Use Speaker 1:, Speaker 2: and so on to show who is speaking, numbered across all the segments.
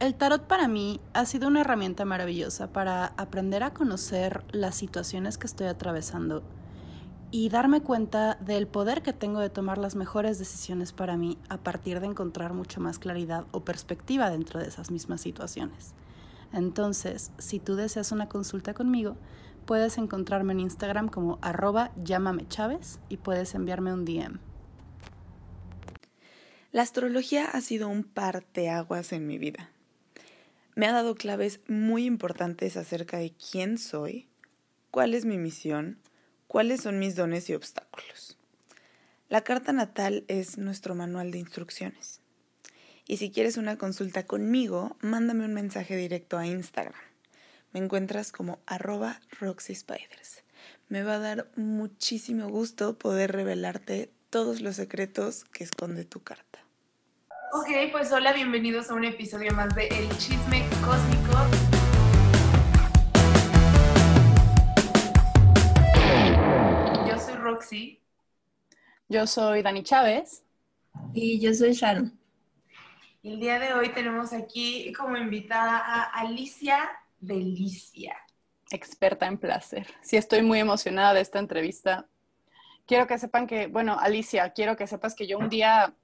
Speaker 1: El tarot para mí ha sido una herramienta maravillosa para aprender a conocer las situaciones que estoy atravesando y darme cuenta del poder que tengo de tomar las mejores decisiones para mí a partir de encontrar mucho más claridad o perspectiva dentro de esas mismas situaciones. Entonces, si tú deseas una consulta conmigo, puedes encontrarme en Instagram como arroba llámame Chávez y puedes enviarme un DM.
Speaker 2: La astrología ha sido un parteaguas en mi vida me ha dado claves muy importantes acerca de quién soy, cuál es mi misión, cuáles son mis dones y obstáculos. La carta natal es nuestro manual de instrucciones. Y si quieres una consulta conmigo, mándame un mensaje directo a Instagram. Me encuentras como arroba roxyspiders. Me va a dar muchísimo gusto poder revelarte todos los secretos que esconde tu carta.
Speaker 3: Ok, pues hola, bienvenidos a un episodio más de El Chisme Cósmico. Yo soy Roxy.
Speaker 1: Yo soy Dani Chávez.
Speaker 4: Y yo soy Sharon.
Speaker 3: Y el día de hoy tenemos aquí como invitada a Alicia Delicia.
Speaker 1: Experta en placer. Sí, estoy muy emocionada de esta entrevista. Quiero que sepan que, bueno, Alicia, quiero que sepas que yo un día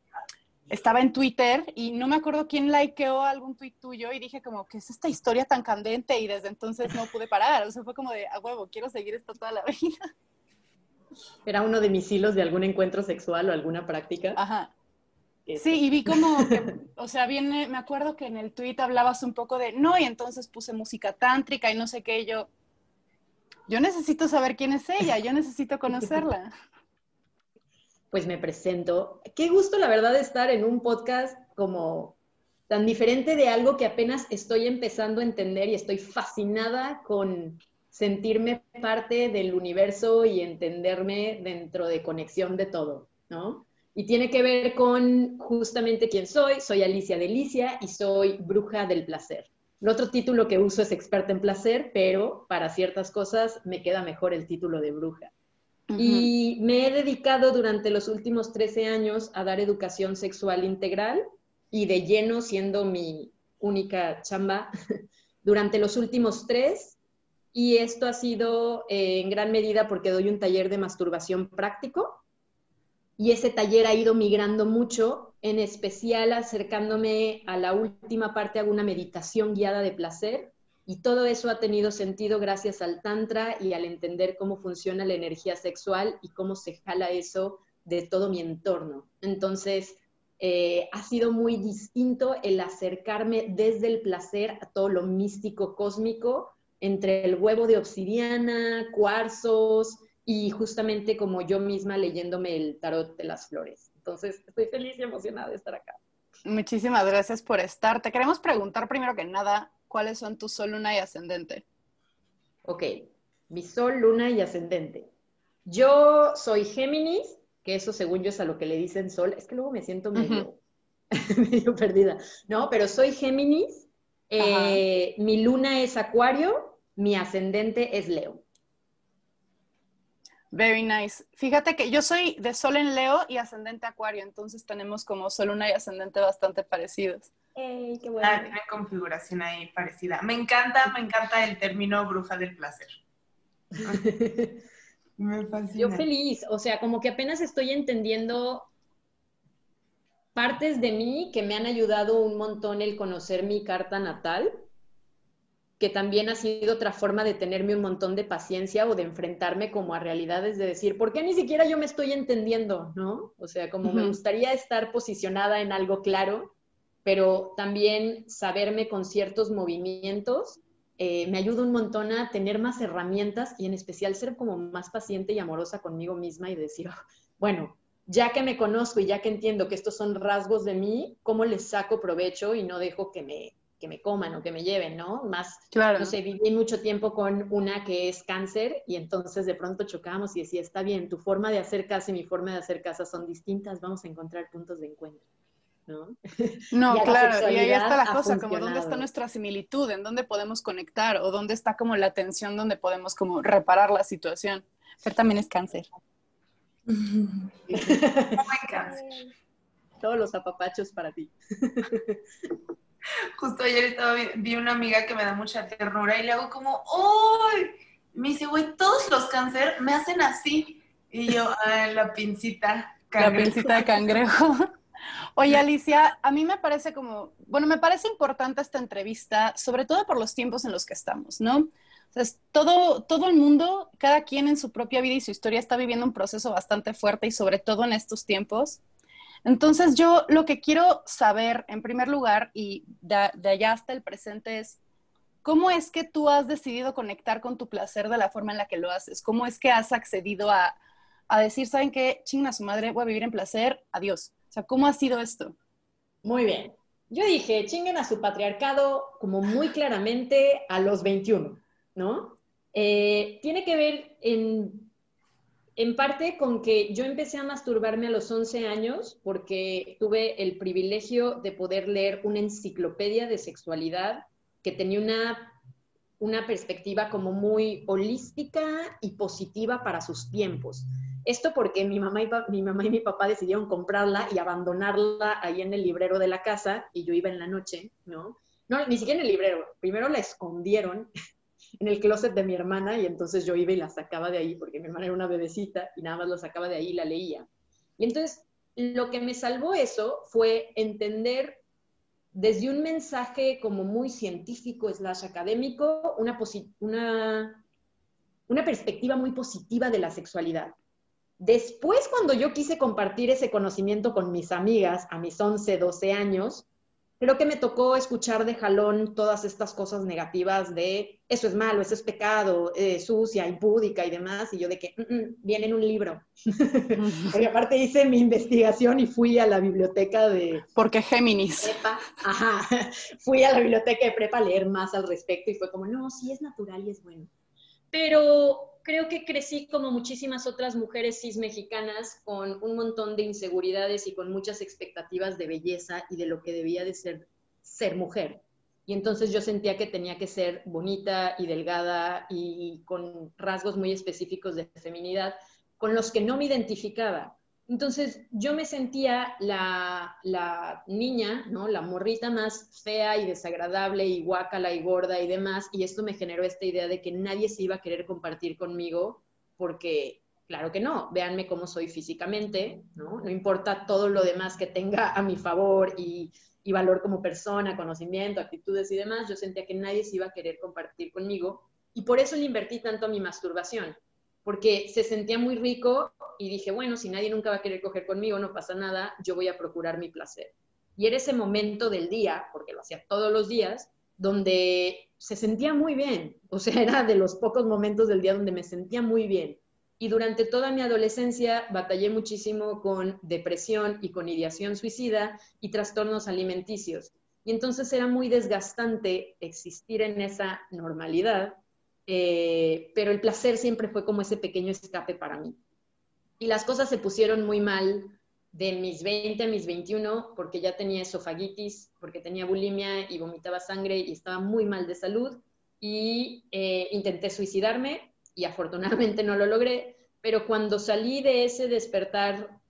Speaker 1: estaba en Twitter y no me acuerdo quién likeó algún tweet tuyo y dije como, ¿qué es esta historia tan candente? Y desde entonces no pude parar. O sea, fue como de, a huevo, quiero seguir esto toda la vida.
Speaker 4: Era uno de mis hilos de algún encuentro sexual o alguna práctica.
Speaker 1: Ajá. Sí, y vi como, que, o sea, viene, me acuerdo que en el tweet hablabas un poco de, no, y entonces puse música tántrica y no sé qué, y yo, yo necesito saber quién es ella, yo necesito conocerla
Speaker 4: pues me presento. Qué gusto, la verdad, estar en un podcast como tan diferente de algo que apenas estoy empezando a entender y estoy fascinada con sentirme parte del universo y entenderme dentro de conexión de todo, ¿no? Y tiene que ver con justamente quién soy. Soy Alicia Delicia y soy bruja del placer. El otro título que uso es experta en placer, pero para ciertas cosas me queda mejor el título de bruja. Y me he dedicado durante los últimos 13 años a dar educación sexual integral y de lleno siendo mi única chamba durante los últimos tres. Y esto ha sido eh, en gran medida porque doy un taller de masturbación práctico. Y ese taller ha ido migrando mucho, en especial acercándome a la última parte, hago una meditación guiada de placer y todo eso ha tenido sentido gracias al Tantra y al entender cómo funciona la energía sexual y cómo se jala eso de todo mi entorno. Entonces, eh, ha sido muy distinto el acercarme desde el placer a todo lo místico cósmico, entre el huevo de obsidiana, cuarzos y justamente como yo misma leyéndome el tarot de las flores. Entonces, estoy feliz y emocionada de estar acá.
Speaker 1: Muchísimas gracias por estar. Te queremos preguntar primero que nada, ¿cuáles son tu sol, luna y ascendente?
Speaker 4: Ok, mi sol, luna y ascendente. Yo soy Géminis, que eso según yo es a lo que le dicen sol. Es que luego me siento medio, perdida. No, pero soy Géminis. Eh, mi luna es Acuario, mi ascendente es Leo.
Speaker 1: Very nice. Fíjate que yo soy de Sol en Leo y ascendente Acuario, entonces tenemos como Sol, Luna y ascendente bastante parecidos.
Speaker 3: ¡Ey, qué bueno! Una configuración ahí parecida. Me encanta, me encanta el término bruja del placer.
Speaker 4: me fascina. Yo feliz, o sea, como que apenas estoy entendiendo partes de mí que me han ayudado un montón el conocer mi carta natal, que también ha sido otra forma de tenerme un montón de paciencia o de enfrentarme como a realidades de decir, ¿por qué ni siquiera yo me estoy entendiendo? ¿No? O sea, como me gustaría estar posicionada en algo claro pero también saberme con ciertos movimientos eh, me ayuda un montón a tener más herramientas y en especial ser como más paciente y amorosa conmigo misma y decir, oh, bueno, ya que me conozco y ya que entiendo que estos son rasgos de mí, ¿cómo les saco provecho y no dejo que me, que me coman o que me lleven, ¿no? Más, claro. no sé, viví mucho tiempo con una que es cáncer y entonces de pronto chocamos y decía, está bien, tu forma de hacer casa y mi forma de hacer casa son distintas, vamos a encontrar puntos de encuentro. ¿No?
Speaker 1: No, claro, y ahí está la cosa, como dónde está nuestra similitud, en dónde podemos conectar o dónde está como la tensión donde podemos como reparar la situación. Pero también es cáncer.
Speaker 4: Todos los apapachos para ti.
Speaker 3: Justo ayer estaba, vi una amiga que me da mucha ternura y le hago como, ¡ay! Me dice, güey, todos los cáncer me hacen así. Y yo, ah, la pincita.
Speaker 1: La pincita de cangrejo. Oye, Alicia, a mí me parece como, bueno, me parece importante esta entrevista, sobre todo por los tiempos en los que estamos, ¿no? Sea, todo, todo el mundo, cada quien en su propia vida y su historia está viviendo un proceso bastante fuerte y sobre todo en estos tiempos. Entonces yo lo que quiero saber en primer lugar y de, allá hasta el presente es, ¿cómo es que tú has decidido conectar con tu placer de la forma en la que lo haces? ¿Cómo es que has accedido a, a decir, ¿saben qué? Chinga su madre, voy a vivir en placer, adiós. Sea, ¿cómo ha sido esto?
Speaker 4: Muy bien. Yo dije, chinguen a su patriarcado como muy claramente a los 21, ¿no? Eh, tiene que ver en en parte con que yo empecé a masturbarme a los 11 años porque tuve el privilegio de poder leer una enciclopedia de sexualidad que tenía una, una perspectiva como muy holística y positiva para sus tiempos. Esto porque mi mamá, y mi mamá y mi papá decidieron comprarla y abandonarla ahí en el librero de la casa y yo iba en la noche, ¿no? No, ni siquiera en el librero. Primero la escondieron en el closet de mi hermana y entonces yo iba y la sacaba de ahí porque mi hermana era una bebecita y nada más la sacaba de ahí y la leía. Y entonces lo que me salvó eso fue entender desde un mensaje como muy científico slash académico una, una, perspectiva muy positiva de la sexualidad. Después, cuando yo quise compartir ese conocimiento con mis amigas a mis 11, 12 años, creo que me tocó escuchar de jalón todas estas cosas negativas de eso es malo, eso es pecado, eh, sucia, impúdica y demás, y yo de que mm, mm, viene en un libro. Porque aparte hice mi investigación y fui a la biblioteca de...
Speaker 1: Porque Géminis.
Speaker 4: Prepa. Ajá. Fui a la biblioteca de prepa a leer más al respecto y fue como, no, sí es natural y es bueno. Pero creo que crecí como muchísimas otras mujeres cis mexicanas con un montón de inseguridades y con muchas expectativas de belleza y de lo que debía de ser ser mujer. Y entonces yo sentía que tenía que ser bonita y delgada y con rasgos muy específicos de feminidad con los que no me identificaba. Entonces yo me sentía la, niña, ¿no? La morrita más fea y desagradable y guácala y gorda y demás, y esto me generó esta idea de que nadie se iba a querer compartir conmigo porque, claro que no, véanme cómo soy físicamente, ¿no? No importa todo lo demás que tenga a mi favor y, y valor como persona, conocimiento, actitudes y demás, yo sentía que nadie se iba a querer compartir conmigo y por eso le invertí tanto a mi masturbación porque se sentía muy rico y dije, bueno, si nadie nunca va a querer coger conmigo, no pasa nada, yo voy a procurar mi placer. Y era ese momento del día, porque lo hacía todos los días, donde se sentía muy bien. O sea, era de los pocos momentos del día donde me sentía muy bien. Y durante toda mi adolescencia batallé muchísimo con depresión y con ideación suicida y trastornos alimenticios. Y entonces era muy desgastante existir en esa normalidad eh, pero el placer siempre fue como ese pequeño escape para mí. Y las cosas se pusieron muy mal de mis 20 a mis 21 porque ya tenía esofagitis, porque tenía bulimia y vomitaba sangre y estaba muy mal de salud y eh, intenté suicidarme y afortunadamente no lo logré, pero cuando salí de ese despertar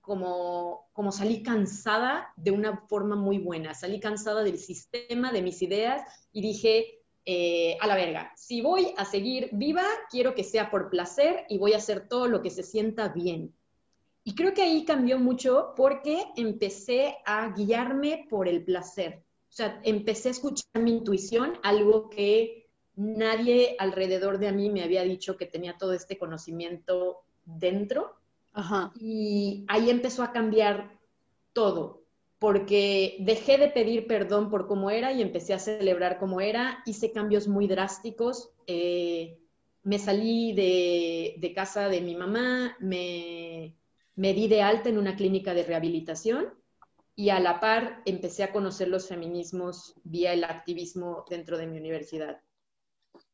Speaker 4: como, como salí cansada de una forma muy buena, salí cansada del sistema, de mis ideas y dije, eh, a la verga. Si voy a seguir viva, quiero que sea por placer y voy a hacer todo lo que se sienta bien. Y creo que ahí cambió mucho porque empecé a guiarme por el placer. O sea, empecé a escuchar mi intuición, algo que nadie alrededor de mí me había dicho que tenía todo este conocimiento dentro. Y ahí empezó a cambiar todo porque dejé de pedir perdón por cómo era y empecé a celebrar cómo era, hice cambios muy drásticos, eh, me salí de, casa de mi mamá, me, me di de alta en una clínica de rehabilitación y a la par empecé a conocer los feminismos vía el activismo dentro de mi universidad.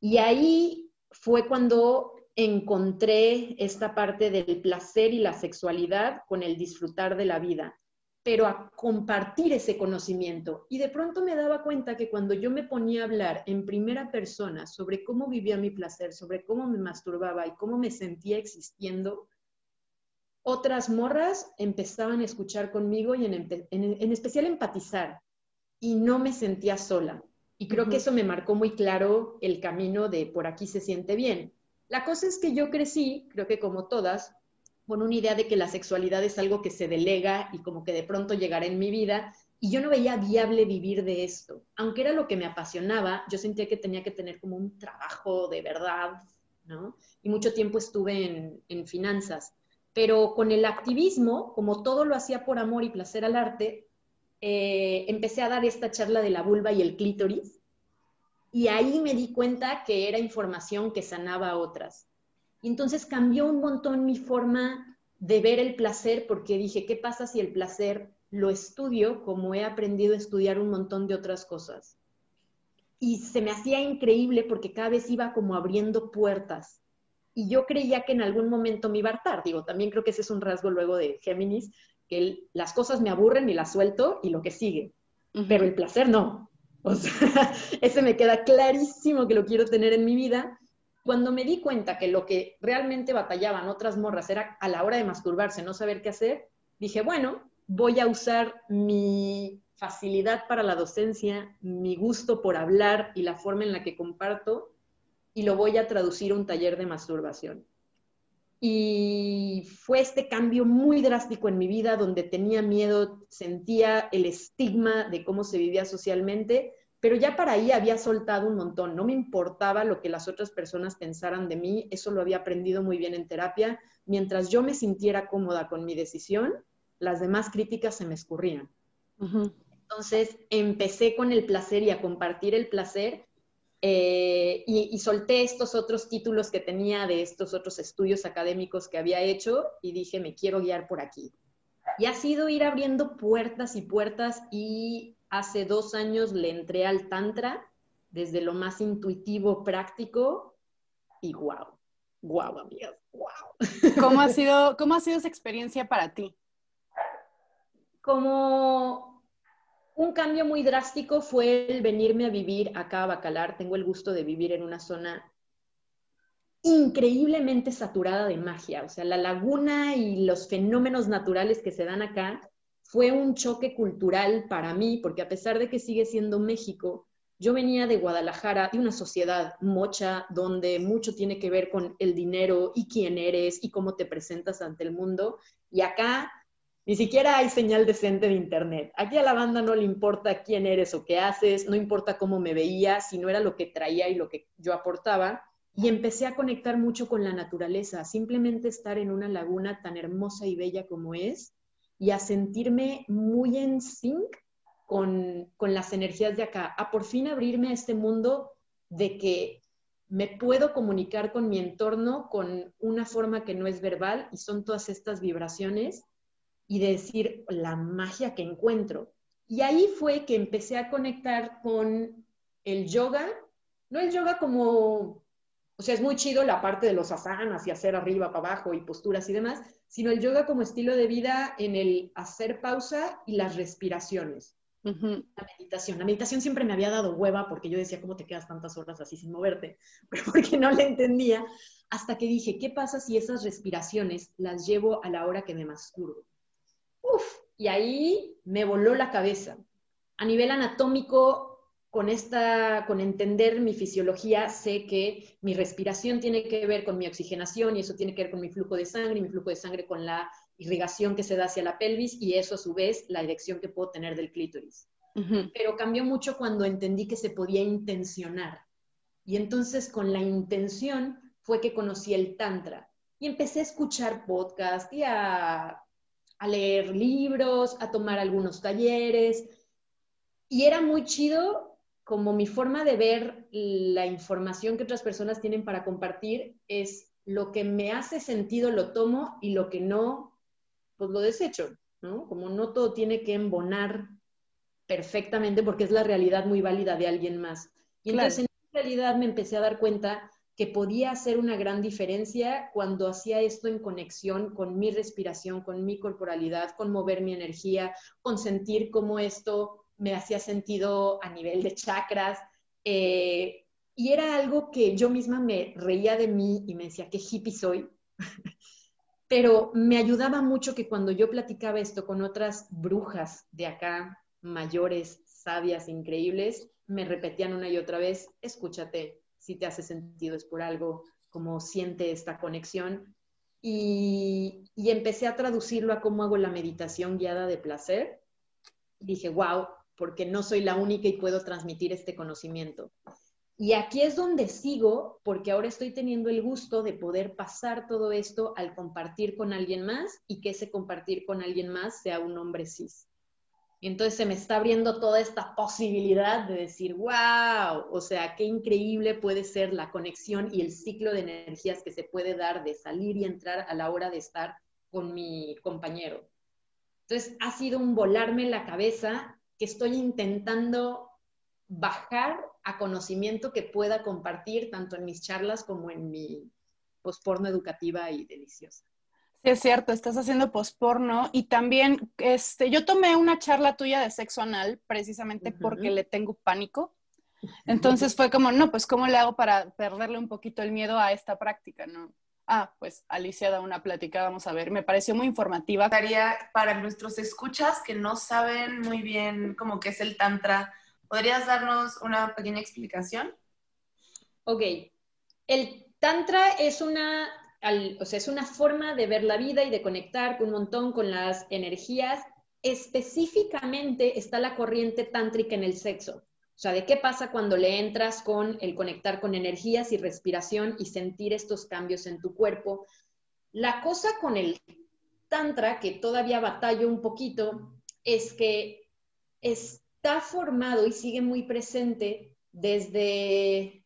Speaker 4: Y ahí fue cuando encontré esta parte del placer y la sexualidad con el disfrutar de la vida pero a compartir ese conocimiento. Y de pronto me daba cuenta que cuando yo me ponía a hablar en primera persona sobre cómo vivía mi placer, sobre cómo me masturbaba y cómo me sentía existiendo, otras morras empezaban a escuchar conmigo y en, especial empatizar. y no me sentía sola. Y creo que eso me marcó muy claro el camino de por aquí se siente bien. La cosa es que yo crecí, creo que como todas, con una idea de que la sexualidad es algo que se delega y como que de pronto llegará en mi vida. Y yo no veía viable vivir de esto. Aunque era lo que me apasionaba, yo sentía que tenía que tener como un trabajo de verdad, ¿no? Y mucho tiempo estuve en, en finanzas. Pero con el activismo, como todo lo hacía por amor y placer al arte, eh, empecé a dar esta charla de la vulva y el clítoris. Y ahí me di cuenta que era información que sanaba a otras. Y entonces cambió un montón mi forma de ver el placer porque dije, ¿qué pasa si el placer lo estudio como he aprendido a estudiar un montón de otras cosas? Y se me hacía increíble porque cada vez iba como abriendo puertas. Y yo creía que en algún momento me iba a hartar. Digo, también creo que ese es un rasgo luego de Géminis, que las cosas me aburren y las suelto y lo que sigue. Pero el placer no. O sea, ese me queda clarísimo que lo quiero tener en mi vida cuando me di cuenta que lo que realmente batallaban otras morras era a la hora de masturbarse, no saber qué hacer, dije, bueno, voy a usar mi facilidad para la docencia, mi gusto por hablar y la forma en la que comparto, y lo voy a traducir a un taller de masturbación. Y fue este cambio muy drástico en mi vida, donde tenía miedo, sentía el estigma de cómo se vivía socialmente, pero ya para ahí había soltado un montón, no me importaba lo que las otras personas pensaran de mí, eso lo había aprendido muy bien en terapia, mientras yo me sintiera cómoda con mi decisión, las demás críticas se me escurrían. Entonces empecé con el placer y a compartir el placer eh, y, y, solté estos otros títulos que tenía de estos otros estudios académicos que había hecho y dije, me quiero guiar por aquí. Y ha sido ir abriendo puertas y puertas y hace dos años le entré al Tantra desde lo más intuitivo, práctico y wow, wow, amigas, wow.
Speaker 1: ¿Cómo ha sido, cómo ha sido esa experiencia para ti?
Speaker 4: Como un cambio muy drástico fue el venirme a vivir acá a Bacalar. Tengo el gusto de vivir en una zona increíblemente saturada de magia. O sea, la laguna y los fenómenos naturales que se dan acá fue un choque cultural para mí, porque a pesar de que sigue siendo México, yo venía de Guadalajara, de una sociedad mocha, donde mucho tiene que ver con el dinero y quién eres y cómo te presentas ante el mundo. Y acá ni siquiera hay señal decente de internet. Aquí a la banda no le importa quién eres o qué haces, no importa cómo me veía, si no era lo que traía y lo que yo aportaba. Y empecé a conectar mucho con la naturaleza, simplemente estar en una laguna tan hermosa y bella como es, y a sentirme muy en sync con, con las energías de acá, a por fin abrirme a este mundo de que me puedo comunicar con mi entorno con una forma que no es verbal y son todas estas vibraciones y de decir la magia que encuentro. Y ahí fue que empecé a conectar con el yoga, no el yoga como, o sea, es muy chido la parte de los asanas y hacer arriba, para abajo y posturas y demás, sino el yoga como estilo de vida en el hacer pausa y las respiraciones. La meditación. La meditación siempre me había dado hueva porque yo decía, ¿cómo te quedas tantas horas así sin moverte? Pero porque no le entendía. Hasta que dije, ¿qué pasa si esas respiraciones las llevo a la hora que me masturbo? Uf, y ahí me voló la cabeza. A nivel anatómico, con esta, con entender mi fisiología, sé que mi respiración tiene que ver con mi oxigenación y eso tiene que ver con mi flujo de sangre y mi flujo de sangre con la irrigación que se da hacia la pelvis y eso a su vez la dirección que puedo tener del clítoris. Pero cambió mucho cuando entendí que se podía intencionar. Y entonces con la intención fue que conocí el tantra y empecé a escuchar podcast y a, a leer libros, a tomar algunos talleres. Y era muy chido como mi forma de ver la información que otras personas tienen para compartir es lo que me hace sentido lo tomo y lo que no, pues lo desecho, ¿no? Como no todo tiene que embonar perfectamente porque es la realidad muy válida de alguien más. Y entonces en realidad me empecé a dar cuenta que podía hacer una gran diferencia cuando hacía esto en conexión con mi respiración, con mi corporalidad, con mover mi energía, con sentir cómo esto me hacía sentido a nivel de chakras. Eh, y era algo que yo misma me reía de mí y me decía, qué hippie soy. Pero me ayudaba mucho que cuando yo platicaba esto con otras brujas de acá, mayores, sabias, increíbles, me repetían una y otra vez, escúchate, si te hace sentido es por algo, como siente esta conexión. Y, y empecé a traducirlo a cómo hago la meditación guiada de placer. dije, wow, porque no soy la única y puedo transmitir este conocimiento. Y aquí es donde sigo, porque ahora estoy teniendo el gusto de poder pasar todo esto al compartir con alguien más y que ese compartir con alguien más sea un hombre cis. Entonces se me está abriendo toda esta posibilidad de decir, wow, o sea, qué increíble puede ser la conexión y el ciclo de energías que se puede dar de salir y entrar a la hora de estar con mi compañero. Entonces ha sido un volarme la cabeza que estoy intentando bajar a conocimiento que pueda compartir tanto en mis charlas como en mi posporno educativa y deliciosa.
Speaker 1: Sí, es cierto, estás haciendo posporno y también este, yo tomé una charla tuya de sexo anal precisamente porque le tengo pánico. Entonces fue como, no, pues ¿cómo le hago para perderle un poquito el miedo a esta práctica? No. Ah, pues Alicia da una plática, vamos a ver, me pareció muy informativa.
Speaker 3: Para nuestros escuchas que no saben muy bien cómo que es el tantra, ¿Podrías darnos una pequeña explicación?
Speaker 4: Ok. El Tantra es una, o sea, es una forma de ver la vida y de conectar un montón con las energías. Específicamente está la corriente tántrica en el sexo. O sea, de qué pasa cuando le entras con el conectar con energías y respiración y sentir estos cambios en tu cuerpo. La cosa con el tantra, que todavía batallo un poquito, es que es está formado y sigue muy presente desde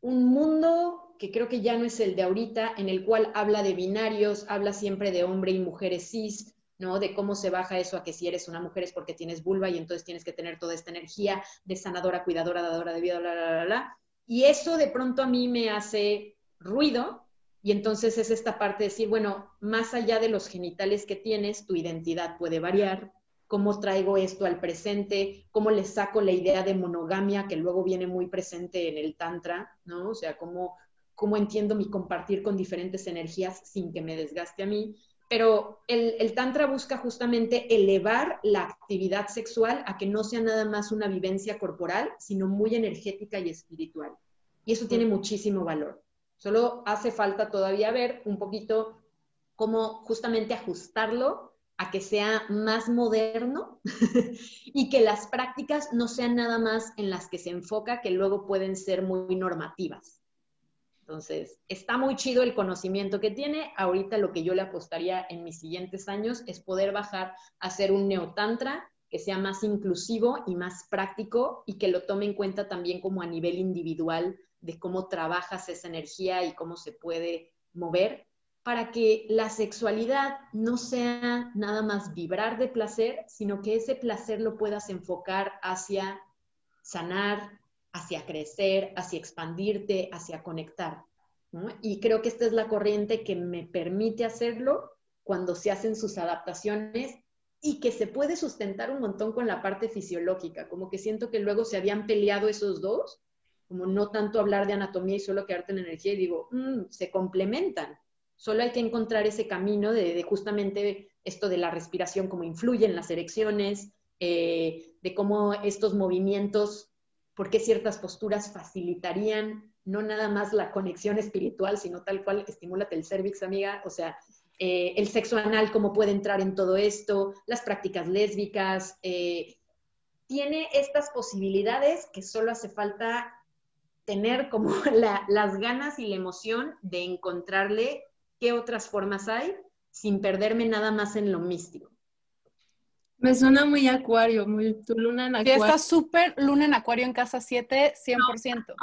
Speaker 4: un mundo que creo que ya no es el de ahorita, en el cual habla de binarios, habla siempre de hombre y mujeres cis, ¿no? De cómo se baja eso a que si eres una mujer es porque tienes vulva y entonces tienes que tener toda esta energía de sanadora, cuidadora, dadora de vida, bla, bla, bla. Y eso de pronto a mí me hace ruido y entonces es esta parte de decir, bueno, más allá de los genitales que tienes, tu identidad puede variar, cómo traigo esto al presente, cómo le saco la idea de monogamia que luego viene muy presente en el tantra, ¿no? O sea, cómo, cómo entiendo mi compartir con diferentes energías sin que me desgaste a mí. Pero el, el, tantra busca justamente elevar la actividad sexual a que no sea nada más una vivencia corporal, sino muy energética y espiritual. Y eso tiene muchísimo valor. Solo hace falta todavía ver un poquito cómo justamente ajustarlo a que sea más moderno y que las prácticas no sean nada más en las que se enfoca, que luego pueden ser muy normativas. Entonces, está muy chido el conocimiento que tiene. Ahorita lo que yo le apostaría en mis siguientes años es poder bajar a hacer un neotantra que sea más inclusivo y más práctico y que lo tome en cuenta también como a nivel individual de cómo trabajas esa energía y cómo se puede mover para que la sexualidad no sea nada más vibrar de placer, sino que ese placer lo puedas enfocar hacia sanar, hacia crecer, hacia expandirte, hacia conectar. Y creo que esta es la corriente que me permite hacerlo cuando se hacen sus adaptaciones y que se puede sustentar un montón con la parte fisiológica, como que siento que luego se habían peleado esos dos, como no tanto hablar de anatomía y solo quedarte en energía y digo, mm, se complementan Solo hay que encontrar ese camino de, justamente esto de la respiración, cómo influye en las erecciones, eh, de cómo estos movimientos, por qué ciertas posturas facilitarían no nada más la conexión espiritual, sino tal cual, estimúlate el cervix, amiga, o sea, eh, el sexo anal, cómo puede entrar en todo esto, las prácticas lésbicas, eh, tiene estas posibilidades que solo hace falta tener como las ganas y la emoción de encontrarle qué otras formas hay sin perderme nada más en lo místico.
Speaker 5: Me suena muy acuario, muy tu luna en acuario.
Speaker 1: Sí, está súper luna en acuario en casa 7, 100%.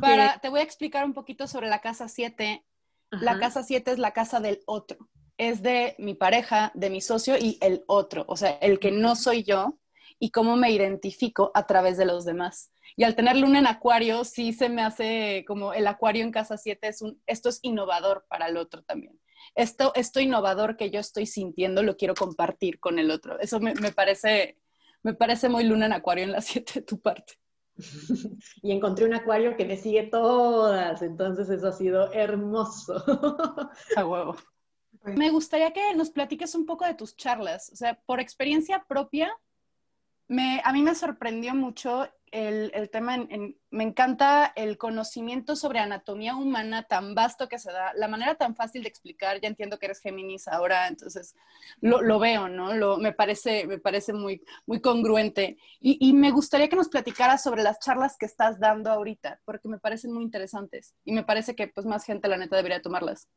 Speaker 1: Para, te voy a explicar un poquito sobre la casa 7. La casa 7 es la casa del otro. Es de mi pareja, de mi socio y el otro, o sea, el que no soy yo y cómo me identifico a través de los demás. Y al tener luna en acuario, sí se me hace como el acuario en casa 7 es un, esto es innovador para el otro también. Esto, esto innovador que yo estoy sintiendo lo quiero compartir con el otro. Eso me, parece, me parece muy luna en acuario en la 7 de tu parte.
Speaker 4: y encontré un acuario que me sigue todas, entonces eso ha sido hermoso.
Speaker 1: A huevo. Me gustaría que nos platiques un poco de tus charlas, o sea, por experiencia propia, Me, a mí me sorprendió mucho el, tema, me encanta el conocimiento sobre anatomía humana tan vasto que se da, la manera tan fácil de explicar, ya entiendo que eres Géminis ahora, entonces lo, veo, ¿no? Me parece, me parece muy, congruente. Y, me gustaría que nos platicaras sobre las charlas que estás dando ahorita, porque me parecen muy interesantes y me parece que pues más gente, la neta, debería tomarlas.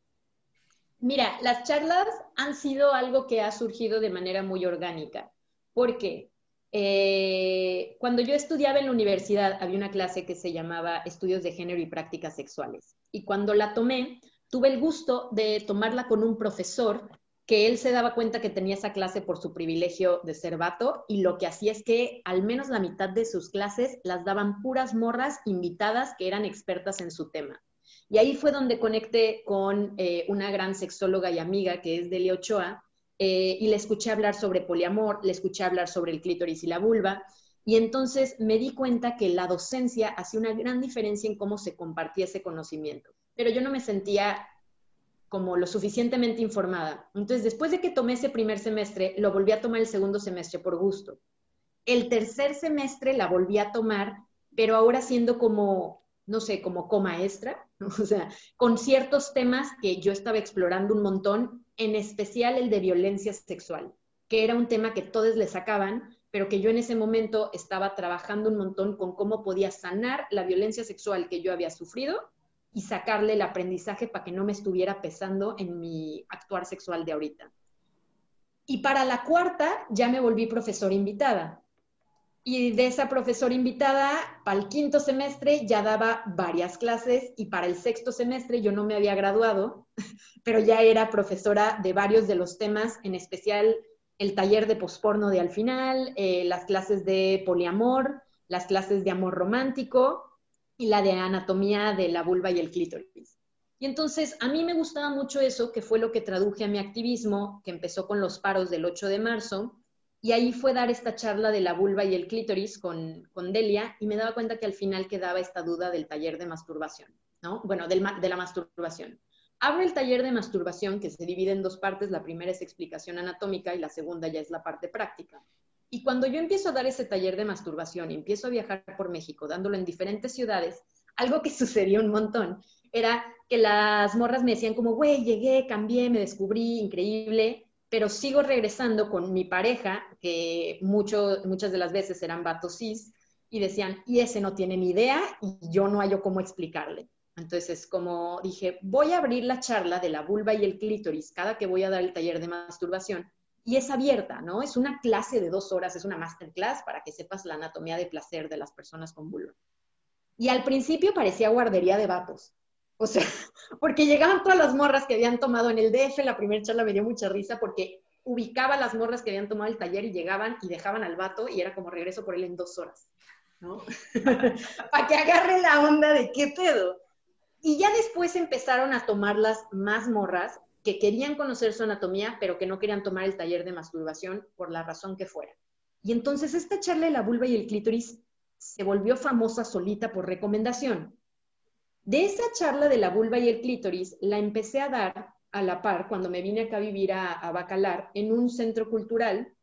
Speaker 4: Mira, las charlas han sido algo que ha surgido de manera muy orgánica, porque eh, cuando yo estudiaba en la universidad había una clase que se llamaba Estudios de Género y Prácticas Sexuales. Y cuando la tomé, tuve el gusto de tomarla con un profesor que él se daba cuenta que tenía esa clase por su privilegio de ser vato y lo que hacía es que al menos la mitad de sus clases las daban puras morras invitadas que eran expertas en su tema. Y ahí fue donde conecté con eh, una gran sexóloga y amiga que es Delia Ochoa, eh, y le escuché hablar sobre poliamor, le escuché hablar sobre el clítoris y la vulva, y entonces me di cuenta que la docencia hacía una gran diferencia en cómo se compartía ese conocimiento, pero yo no me sentía como lo suficientemente informada. Entonces, después de que tomé ese primer semestre, lo volví a tomar el segundo semestre por gusto. El tercer semestre la volví a tomar, pero ahora siendo como, no sé, como comaestra, o sea, con ciertos temas que yo estaba explorando un montón en especial el de violencia sexual, que era un tema que todos le sacaban, pero que yo en ese momento estaba trabajando un montón con cómo podía sanar la violencia sexual que yo había sufrido y sacarle el aprendizaje para que no me estuviera pesando en mi actuar sexual de ahorita. Y para la cuarta ya me volví profesora invitada. Y de esa profesora invitada, para el quinto semestre ya daba varias clases y para el sexto semestre yo no me había graduado, pero ya era profesora de varios de los temas, en especial el taller de posporno de al final, eh, las clases de poliamor, las clases de amor romántico y la de anatomía de la vulva y el clítoris. Y entonces a mí me gustaba mucho eso, que fue lo que traduje a mi activismo, que empezó con los paros del 8 de marzo, y ahí fue dar esta charla de la vulva y el clítoris con, con Delia y me daba cuenta que al final quedaba esta duda del taller de masturbación, ¿no? Bueno, del, de la masturbación. Abro el taller de masturbación que se divide en dos partes. La primera es explicación anatómica y la segunda ya es la parte práctica. Y cuando yo empiezo a dar ese taller de masturbación y empiezo a viajar por México dándolo en diferentes ciudades, algo que sucedió un montón era que las morras me decían como, güey, llegué, cambié, me descubrí, increíble pero sigo regresando con mi pareja, que mucho, muchas de las veces eran vatos cis, y decían, y ese no tiene ni idea y yo no hallo cómo explicarle. Entonces, como dije, voy a abrir la charla de la vulva y el clítoris cada que voy a dar el taller de masturbación. Y es abierta, ¿no? Es una clase de dos horas, es una masterclass para que sepas la anatomía de placer de las personas con vulva. Y al principio parecía guardería de vatos. O sea, porque llegaban todas las morras que habían tomado en el DF, la primera charla me dio mucha risa porque ubicaba las morras que habían tomado el taller y llegaban y dejaban al vato y era como regreso por él en dos horas, ¿no? Para que agarre la onda de qué pedo. Y ya después empezaron a tomarlas más morras que querían conocer su anatomía, pero que no querían tomar el taller de masturbación por la razón que fuera. Y entonces esta charla de la vulva y el clítoris se volvió famosa solita por recomendación. De esa charla de la vulva y el clítoris la empecé a dar a la par cuando me vine acá a vivir a, Bacalar en un centro cultural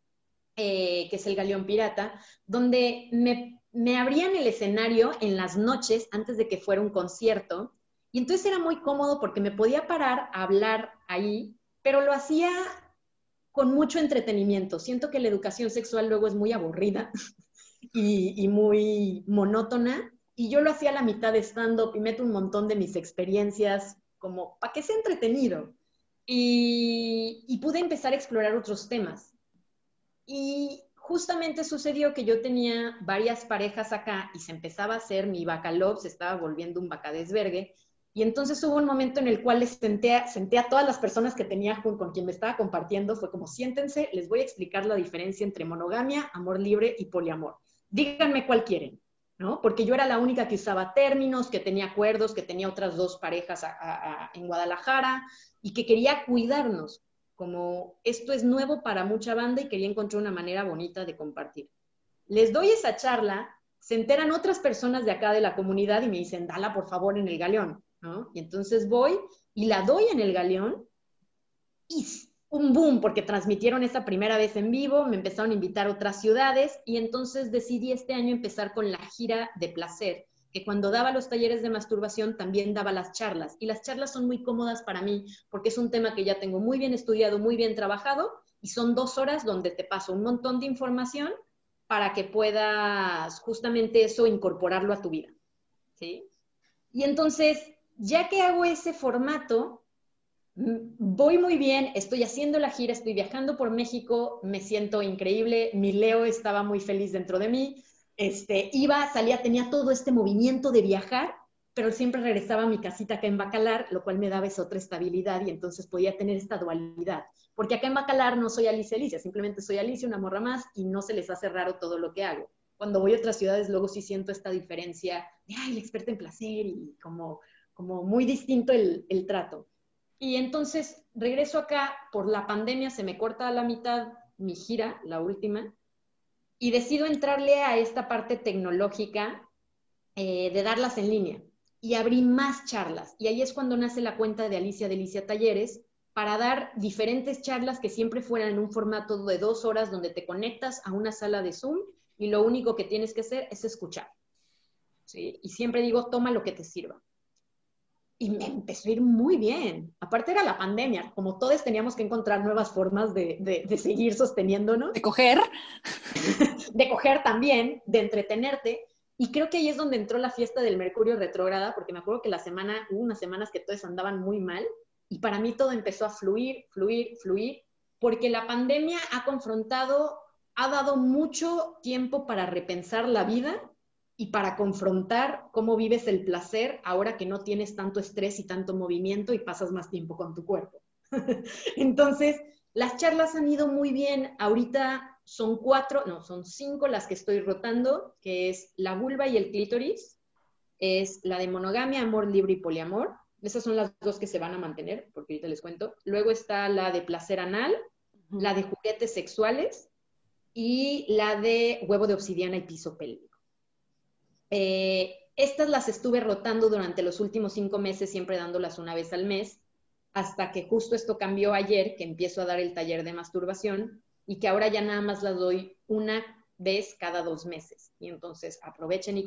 Speaker 4: eh, que es el Galeón Pirata, donde me, abrían el escenario en las noches antes de que fuera un concierto. Y entonces era muy cómodo porque me podía parar a hablar ahí, pero lo hacía con mucho entretenimiento. Siento que la educación sexual luego es muy aburrida y muy monótona y yo lo hacía a la mitad de stand-up y meto un montón de mis experiencias como para que sea entretenido. Y, pude empezar a explorar otros temas. Y justamente sucedió que yo tenía varias parejas acá y se empezaba a hacer mi bacalop, se estaba volviendo un bacadesvergue. Y entonces hubo un momento en el cual les senté, a, senté a todas las personas que tenía con, con quien me estaba compartiendo, fue como siéntense, les voy a explicar la diferencia entre monogamia, amor libre y poliamor. Díganme cuál quieren. ¿No? Porque yo era la única que usaba términos, que tenía acuerdos, que tenía otras dos parejas en Guadalajara y que quería cuidarnos, como esto es nuevo para mucha banda y quería encontrar una manera bonita de compartir. Les doy esa charla, se enteran otras personas de acá de la comunidad y me dicen, dala por favor en el galeón, ¿no? Y entonces voy y la doy en el galeón y un boom porque transmitieron esa primera vez en vivo, me empezaron a invitar a otras ciudades y entonces decidí este año empezar con la gira de placer, que cuando daba los talleres de masturbación también daba las charlas. Y las charlas son muy cómodas para mí porque es un tema que ya tengo muy bien estudiado, muy bien trabajado y son dos horas donde te paso un montón de información para que puedas justamente eso incorporarlo a tu vida. ¿sí? Y entonces, ya que hago ese formato, voy muy bien, estoy haciendo la gira, estoy viajando por México, me siento increíble, mi Leo estaba muy feliz dentro de mí, este, iba, salía, tenía todo este movimiento de viajar, pero siempre regresaba a mi casita acá en Bacalar, lo cual me daba esa otra estabilidad y entonces podía tener esta dualidad. Porque acá en Bacalar no soy Alicia Alicia, simplemente soy Alicia, una morra más, y no se les hace raro todo lo que hago. Cuando voy a otras ciudades, luego sí siento esta diferencia de, ay, la experta en placer y como, como muy distinto el, el trato. Y entonces regreso acá, por la pandemia se me corta a la mitad mi gira, la última, y decido entrarle a esta parte tecnológica eh, de darlas en línea. Y abrí más charlas. Y ahí es cuando nace la cuenta de Alicia Delicia Talleres para dar diferentes charlas que siempre fueran en un formato de dos horas donde te conectas a una sala de Zoom y lo único que tienes que hacer es escuchar. Y siempre digo, toma lo que te sirva y me empezó a ir muy bien. Aparte era la pandemia, como todos teníamos que encontrar nuevas formas de, de, seguir sosteniéndonos.
Speaker 1: De coger.
Speaker 4: de coger también, de entretenerte. Y creo que ahí es donde entró la fiesta del Mercurio retrógrada, porque me acuerdo que la semana, hubo unas semanas que todos andaban muy mal, y para mí todo empezó a fluir, fluir, fluir, porque la pandemia ha confrontado, ha dado mucho tiempo para repensar la vida y para confrontar cómo vives el placer ahora que no tienes tanto estrés y tanto movimiento y pasas más tiempo con tu cuerpo. Entonces, las charlas han ido muy bien. Ahorita son cuatro, no, son cinco las que estoy rotando, que es la vulva y el clítoris, es la de monogamia, amor libre y poliamor. Esas son las dos que se van a mantener, porque ahorita les cuento. Luego está la de placer anal, la de juguetes sexuales y la de huevo de obsidiana y piso pélvico. Eh, estas las estuve rotando durante los últimos cinco meses, siempre dándolas una vez al mes, hasta que justo esto cambió ayer, que empiezo a dar el taller de masturbación y que ahora ya nada más las doy una vez cada dos meses. Y entonces aprovechen y,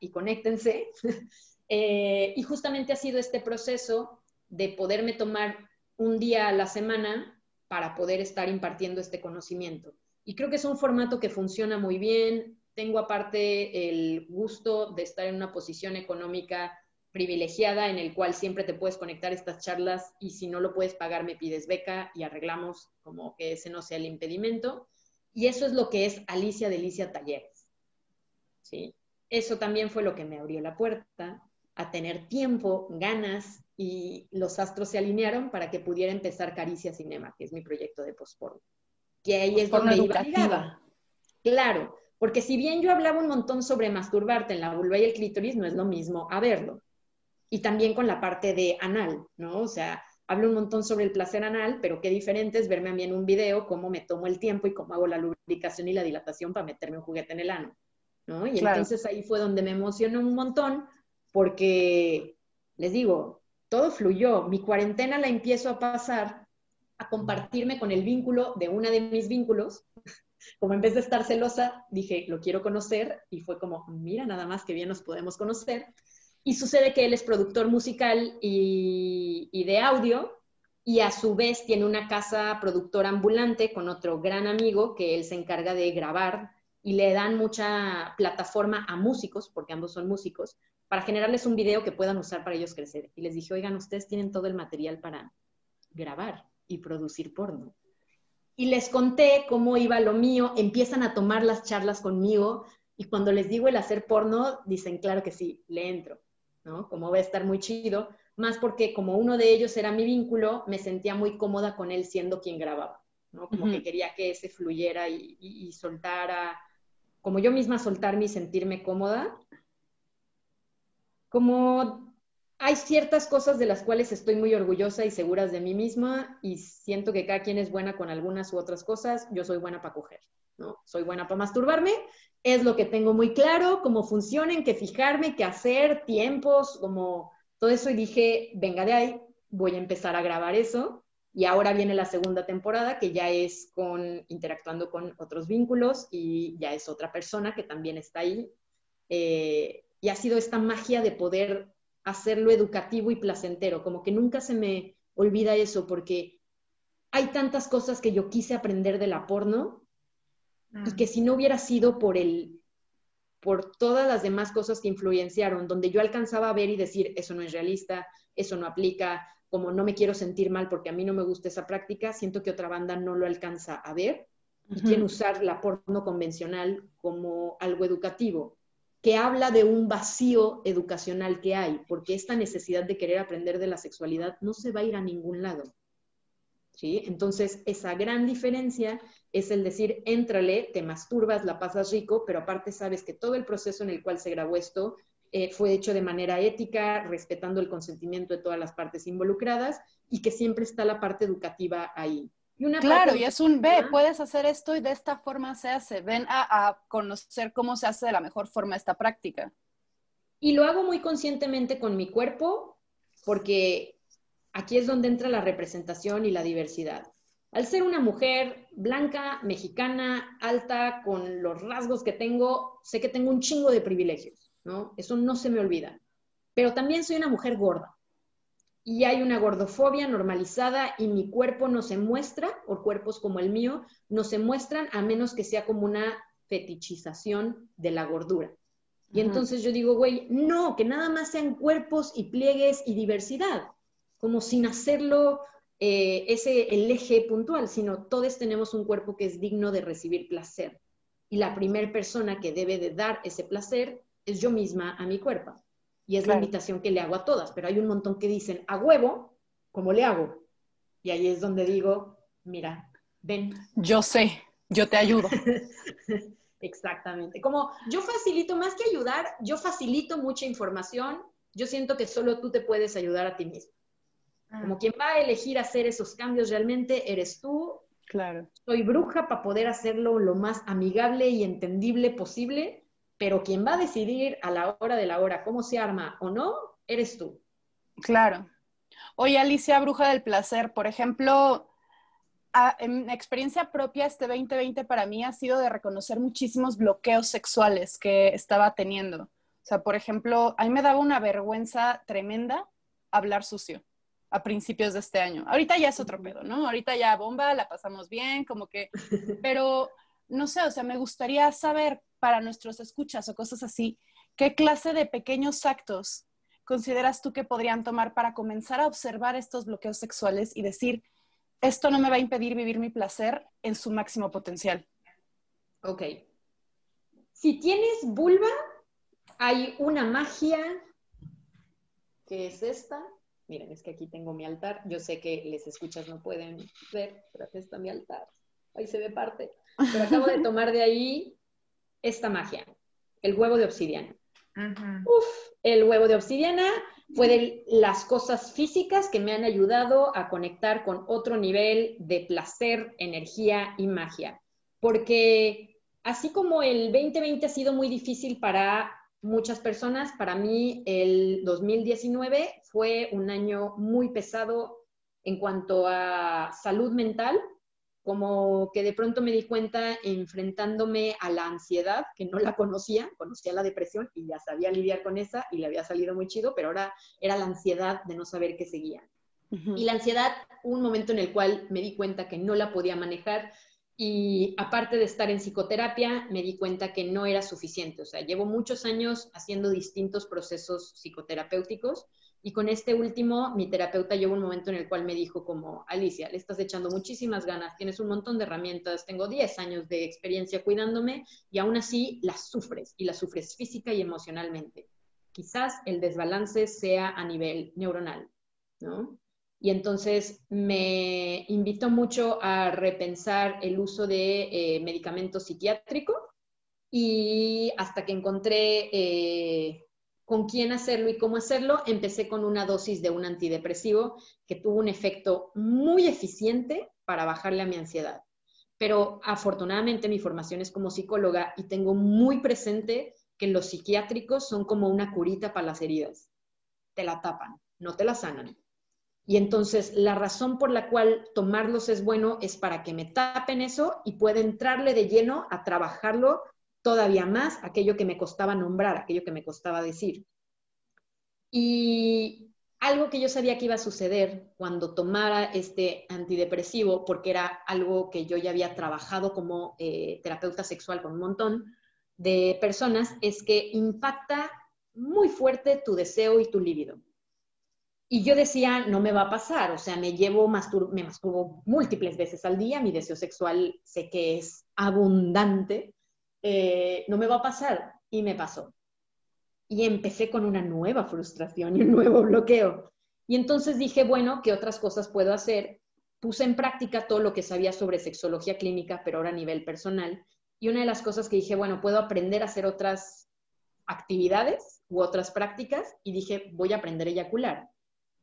Speaker 4: y conéctense. Eh, y justamente ha sido este proceso de poderme tomar un día a la semana para poder estar impartiendo este conocimiento. Y creo que es un formato que funciona muy bien, tengo aparte el gusto de estar en una posición económica privilegiada en el cual siempre te puedes conectar estas charlas y si no lo puedes pagar me pides beca y arreglamos como que ese no sea el impedimento. Y eso es lo que es Alicia Delicia Talleres. ¿Sí? Eso también fue lo que me abrió la puerta a tener tiempo, ganas y los astros se alinearon para que pudiera empezar Caricia Cinema, que es mi proyecto de postporno. Que ahí es donde iba Claro, porque si bien yo hablaba un montón sobre masturbarte en la vulva y el clítoris, no es lo mismo a verlo. Y también con la parte de anal, ¿no? O sea, hablo un montón sobre el placer anal, pero qué diferente es verme a mí en un video cómo me tomo el tiempo y cómo hago la lubricación y la dilatación para meterme un juguete en el ano, ¿no? Y entonces ahí fue donde me emocionó un montón porque, les digo, todo fluyó. Mi cuarentena la empiezo a pasar a compartirme con el vínculo de una de mis vínculos, como en vez de estar celosa, dije, lo quiero conocer y fue como, mira, nada más que bien nos podemos conocer. Y sucede que él es productor musical y, de audio y a su vez tiene una casa productora ambulante con otro gran amigo que él se encarga de grabar y le dan mucha plataforma a músicos, porque ambos son músicos, para generarles un video que puedan usar para ellos crecer. Y les dije, oigan, ustedes tienen todo el material para grabar y producir porno y les conté cómo iba lo mío, empiezan a tomar las charlas conmigo y cuando les digo el hacer porno, dicen, claro que sí, le entro, ¿no? Como va a estar muy chido, más porque como uno de ellos era mi vínculo, me sentía muy cómoda con él siendo quien grababa, ¿no? Como que quería que ese fluyera y, y soltara, como yo misma soltarme y sentirme cómoda. Como hay ciertas cosas de las cuales estoy muy orgullosa y seguras de mí misma y siento que cada quien es buena con algunas u otras cosas. Yo soy buena para coger, ¿no? Soy buena para masturbarme, es lo que tengo muy claro, cómo funciona, en qué fijarme, qué hacer, tiempos, como todo eso y dije, venga de ahí, voy a empezar a grabar eso. Y ahora viene la segunda temporada, que ya es con interactuando con otros vínculos y ya es otra persona que también está ahí. Eh, y ha sido esta magia de poder hacerlo educativo y placentero, como que nunca se me olvida eso, porque hay tantas cosas que yo quise aprender de la porno y que si no hubiera sido por el por todas las demás cosas que influenciaron, donde yo alcanzaba a ver y decir, eso no es realista, eso no aplica, como no me quiero sentir mal porque a mí no me gusta esa práctica, siento que otra banda no lo alcanza a ver y quiere usar la porno convencional como algo educativo, que habla de un vacío educacional que hay, porque esta necesidad de querer aprender de la sexualidad no se va a ir a ningún lado. ¿Sí? Entonces, esa gran diferencia es el decir, éntrale, te masturbas, la pasas rico, pero aparte sabes que todo el proceso en el cual se grabó esto eh, fue hecho de manera ética, respetando el consentimiento de todas las partes involucradas y que siempre está la parte educativa ahí.
Speaker 1: Y una claro, y es un ve, puedes hacer esto y de esta forma se hace. Ven a, a conocer cómo se hace de la mejor forma esta práctica.
Speaker 4: Y lo hago muy conscientemente con mi cuerpo, porque aquí es donde entra la representación y la diversidad. Al ser una mujer blanca, mexicana, alta, con los rasgos que tengo, sé que tengo un chingo de privilegios. Eso no se me olvida. Pero también soy una mujer gorda. Y hay una gordofobia normalizada y mi cuerpo no se muestra, o cuerpos como el mío, no se muestran a menos que sea como una fetichización de la gordura. Y entonces yo digo, güey, no, que nada más sean cuerpos y pliegues y diversidad, como sin hacerlo eh, ese el eje puntual, sino todos tenemos un cuerpo que es digno de recibir placer. Y la primera persona que debe de dar ese placer es yo misma a mi cuerpo. Y es la invitación que le hago a todas, pero hay un montón que dicen, a huevo, ¿cómo le hago? Y ahí es donde digo, mira, ven.
Speaker 1: Yo sé, yo te ayudo.
Speaker 4: Exactamente. Como yo facilito, más que ayudar, yo facilito mucha información, yo siento que solo tú te puedes ayudar a ti mismo. Ah. Como quien va a elegir hacer esos cambios realmente eres tú.
Speaker 1: Claro.
Speaker 4: Soy bruja para poder hacerlo lo más amigable y entendible posible pero quien va a decidir a la hora de la hora cómo se arma o no, eres tú.
Speaker 1: Claro. Oye, Alicia, bruja del placer, por ejemplo, en experiencia propia, este 2020 para mí ha sido de reconocer muchísimos bloqueos sexuales que estaba teniendo. O sea, por ejemplo, a mí me daba una vergüenza tremenda hablar sucio a principios de este año. Ahorita ya es otro pedo, ¿no? Ahorita ya bomba, la pasamos bien, como que, pero no sé, o sea, me gustaría saber para nuestros escuchas o cosas así, ¿qué clase de pequeños actos consideras tú que podrían tomar para comenzar a observar estos bloqueos sexuales y decir, esto no me va a impedir vivir mi placer en su máximo potencial?
Speaker 4: Ok. Si tienes vulva, hay una magia que es esta. Miren, es que aquí tengo mi altar. Yo sé que les escuchas no pueden ver, pero aquí está mi altar. Ahí se ve parte. Pero acabo de tomar de ahí esta magia, el huevo de obsidiana. Uf, el huevo de obsidiana fue de las cosas físicas que me han ayudado a conectar con otro nivel de placer, energía y magia. Porque así como el 2020 ha sido muy difícil para muchas personas, para mí el 2019 fue un año muy pesado en cuanto a salud mental, como que de pronto me di cuenta enfrentándome a la ansiedad, que no la conocía, conocía la depresión y ya sabía lidiar con esa y le había salido muy chido, pero ahora era la ansiedad de no saber qué seguía. Y la ansiedad, un momento en el cual me di cuenta que no la podía manejar y aparte de estar en psicoterapia, me di cuenta que no era suficiente. O sea, llevo muchos años haciendo distintos procesos psicoterapéuticos y con este último, mi terapeuta llegó un momento en el cual me dijo como, Alicia, le estás echando muchísimas ganas, tienes un montón de herramientas, tengo 10 años de experiencia cuidándome y aún así las sufres y las sufres física y emocionalmente. Quizás el desbalance sea a nivel neuronal, ¿no? Y entonces me invitó mucho a repensar el uso de eh, medicamentos psiquiátricos y hasta que encontré... Eh, con quién hacerlo y cómo hacerlo, empecé con una dosis de un antidepresivo que tuvo un efecto muy eficiente para bajarle a mi ansiedad. Pero afortunadamente mi formación es como psicóloga y tengo muy presente que los psiquiátricos son como una curita para las heridas. Te la tapan, no te la sanan. Y entonces la razón por la cual tomarlos es bueno es para que me tapen eso y pueda entrarle de lleno a trabajarlo todavía más, aquello que me costaba nombrar, aquello que me costaba decir. Y algo que yo sabía que iba a suceder cuando tomara este antidepresivo, porque era algo que yo ya había trabajado como eh, terapeuta sexual con un montón de personas, es que impacta muy fuerte tu deseo y tu libido. Y yo decía, no me va a pasar, o sea, me llevo, me masturbo múltiples veces al día, mi deseo sexual sé que es abundante, eh, no me va a pasar. Y me pasó y empecé con una nueva frustración y un nuevo bloqueo. Y entonces dije, bueno, ¿qué otras cosas puedo hacer? Puse en práctica todo lo que sabía sobre sexología clínica, pero ahora a nivel personal. Y una de las cosas que dije, bueno, puedo aprender a hacer otras actividades u otras prácticas y dije, voy a aprender a eyacular.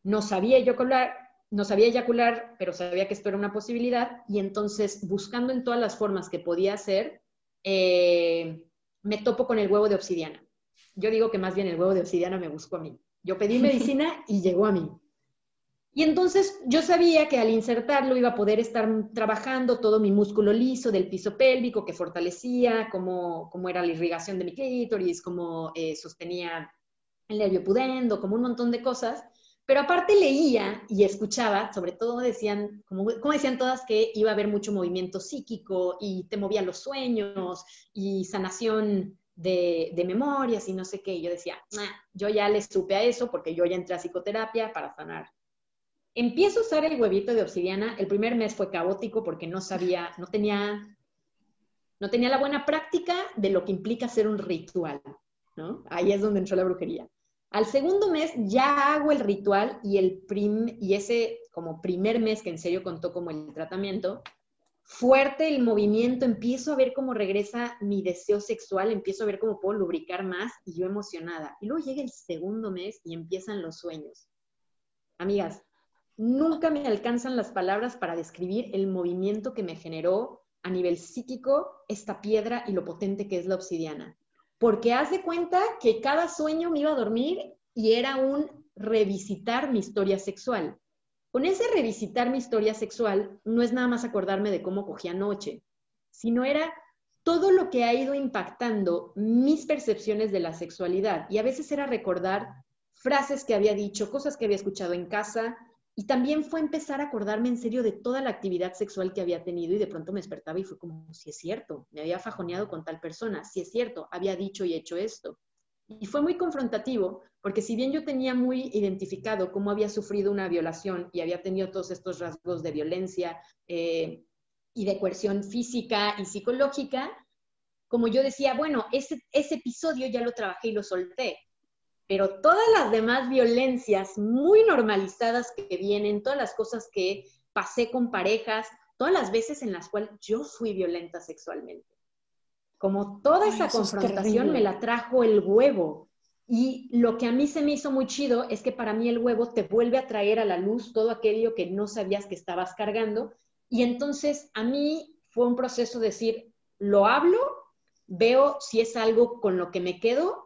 Speaker 4: No sabía eyacular, no sabía eyacular, pero sabía que esto era una posibilidad y entonces buscando en todas las formas que podía hacer, eh, me topo con el huevo de obsidiana yo digo que más bien el huevo de obsidiana me buscó a mí. Yo pedí medicina y llegó a mí. Y entonces yo sabía que al insertarlo iba a poder estar trabajando todo mi músculo liso del piso pélvico que fortalecía, cómo, cómo era la irrigación de mi clítoris, cómo eh, sostenía el nervio pudendo, como un montón de cosas. Pero aparte leía y escuchaba, sobre todo decían, como, decían todas, que iba a haber mucho movimiento psíquico y te movía los sueños y sanación de, memorias y no sé qué. Y yo decía, yo ya le supe a eso porque yo ya entré a psicoterapia para sanar. Empiezo a usar el huevito de obsidiana. El primer mes fue caótico porque no sabía, no tenía, no tenía la buena práctica de lo que implica hacer un ritual, ¿no? Ahí es donde entró la brujería. Al segundo mes ya hago el ritual y, el prim, y ese como primer mes que en serio contó como el tratamiento, fuerte el movimiento, empiezo a ver cómo regresa mi deseo sexual, empiezo a ver cómo puedo lubricar más y yo emocionada. Y luego llega el segundo mes y empiezan los sueños. Amigas, nunca me alcanzan las palabras para describir el movimiento que me generó a nivel psíquico esta piedra y lo potente que es la obsidiana. Porque haz de cuenta que cada sueño me iba a dormir y era un revisitar mi historia sexual. Con ese revisitar mi historia sexual, no es nada más acordarme de cómo cogí anoche, sino era todo lo que ha ido impactando mis percepciones de la sexualidad. Y a veces era recordar frases que había dicho, cosas que había escuchado en casa, y también fue empezar a acordarme en serio de toda la actividad sexual que había tenido y de pronto me despertaba y fue como, si es cierto, me había fajoneado con tal persona, si es cierto, había dicho y hecho esto. Y fue muy confrontativo, porque si bien yo tenía muy identificado cómo había sufrido una violación y había tenido todos estos rasgos de violencia eh, y de coerción física y psicológica, como yo decía, bueno, ese, ese episodio ya lo trabajé y lo solté, pero todas las demás violencias muy normalizadas que vienen, todas las cosas que pasé con parejas, todas las veces en las cuales yo fui violenta sexualmente como toda esa confrontación me la trajo el huevo. Y lo que a mí se me hizo muy chido es que para mí el huevo te vuelve a traer a la luz todo aquello que no sabías que estabas cargando. Y entonces a mí fue un proceso de decir, lo hablo, veo si es algo con lo que me quedo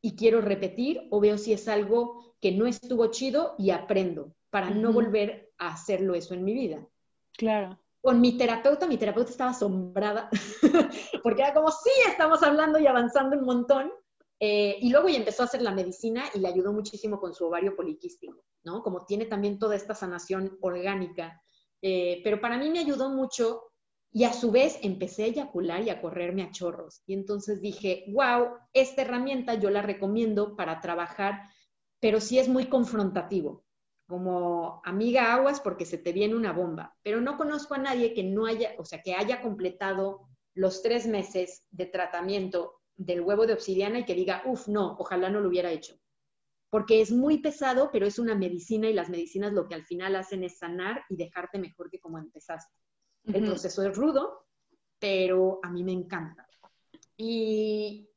Speaker 4: y quiero repetir, o veo si es algo que no estuvo chido y aprendo para no volver a hacerlo eso en mi vida.
Speaker 1: Claro
Speaker 4: con mi terapeuta, mi terapeuta estaba asombrada, porque era como, sí, estamos hablando y avanzando un montón. Eh, y luego ya empezó a hacer la medicina y le ayudó muchísimo con su ovario poliquístico, ¿no? Como tiene también toda esta sanación orgánica. Eh, pero para mí me ayudó mucho y a su vez empecé a eyacular y a correrme a chorros. Y entonces dije, wow, esta herramienta yo la recomiendo para trabajar, pero sí es muy confrontativo como amiga aguas porque se te viene una bomba, pero no conozco a nadie que no haya, o sea, que haya completado los tres meses de tratamiento del huevo de obsidiana y que diga, uff, no, ojalá no lo hubiera hecho. Porque es muy pesado, pero es una medicina y las medicinas lo que al final hacen es sanar y dejarte mejor que como empezaste. El proceso es rudo, pero a mí me encanta. Y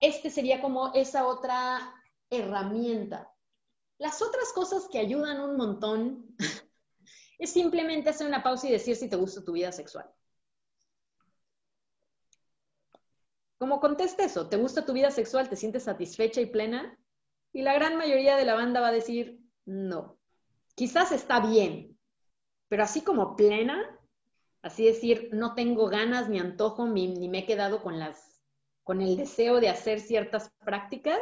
Speaker 4: este sería como esa otra herramienta las otras cosas que ayudan un montón es simplemente hacer una pausa y decir si te gusta tu vida sexual. Como contesta eso, ¿te gusta tu vida sexual? ¿Te sientes satisfecha y plena? Y la gran mayoría de la banda va a decir no. quizás está bien, pero así como plena, así decir, no tengo ganas ni antojo ni, me he quedado con, las, con el deseo de hacer ciertas prácticas,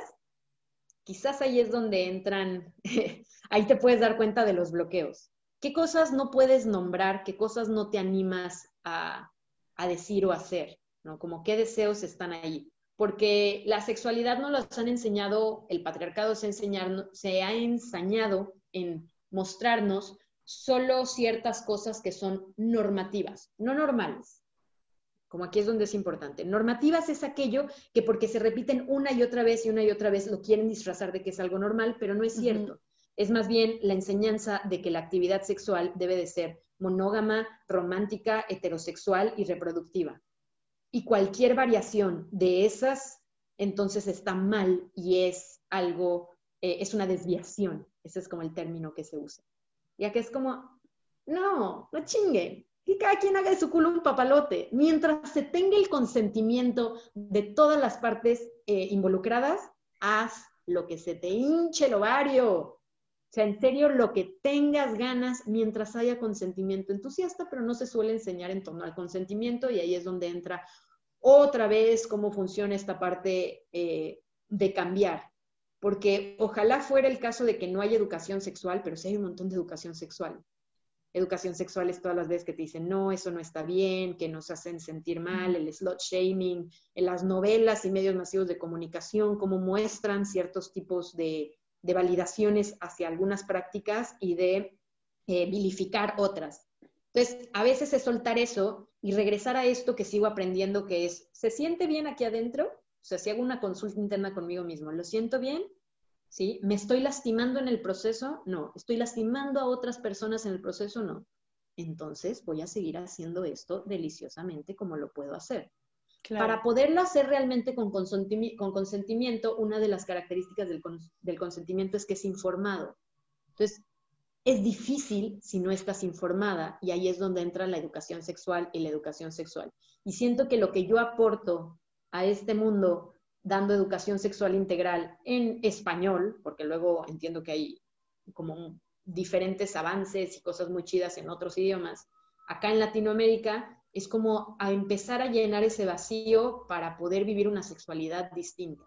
Speaker 4: quizás ahí es donde entran, ahí te puedes dar cuenta de los bloqueos. ¿Qué cosas no puedes nombrar? ¿Qué cosas no te animas a, a decir o hacer? ¿no? Como qué deseos están ahí. Porque la sexualidad no las han enseñado, el patriarcado se, se ha ensañado en mostrarnos solo ciertas cosas que son normativas, no normales. Como aquí es donde es importante. Normativas es aquello que porque se repiten una y otra vez y una y otra vez lo quieren disfrazar de que es algo normal, pero no es cierto. Es más bien la enseñanza de que la actividad sexual debe de ser monógama, romántica, heterosexual y reproductiva. Y cualquier variación de esas, entonces está mal y es algo, eh, es una desviación. Ese es como el término que se usa. Ya que es como, no, no chinguen. Que cada quien haga de su culo un papalote. Mientras se tenga el consentimiento de todas las partes eh, involucradas, haz lo que se te hinche el ovario. O sea, en serio, lo que tengas ganas mientras haya consentimiento entusiasta, pero no se suele enseñar en torno al consentimiento y ahí es donde entra otra vez cómo funciona esta parte eh, de cambiar porque ojalá fuera el caso de que no hay educación sexual, pero sí hay un montón de educación sexual. Educación sexual es todas las veces que te dicen, no, eso no está bien, que nos hacen sentir mal, el slot shaming, en las novelas y medios masivos de comunicación, cómo muestran ciertos tipos de, validaciones hacia algunas prácticas y de eh, vilificar otras. Entonces, a veces es soltar eso y regresar a esto que sigo aprendiendo, que es, ¿se siente bien aquí adentro? O sea, si hago una consulta interna conmigo mismo, ¿lo siento bien? ¿Sí? ¿Me estoy lastimando en el proceso? No. ¿Estoy lastimando a otras personas en el proceso? No. Entonces voy a seguir haciendo esto deliciosamente como lo puedo hacer. Para poderlo hacer realmente con, consentimiento, una de las características del, del consentimiento es que es informado. Entonces, es difícil si no estás informada y ahí es donde entra la educación sexual y la educación sexual. Y siento que lo que yo aporto a este mundo dando educación sexual integral en español, porque luego entiendo que hay como diferentes avances y cosas muy chidas en otros idiomas, acá en Latinoamérica es como a empezar a llenar ese vacío para poder vivir una sexualidad distinta.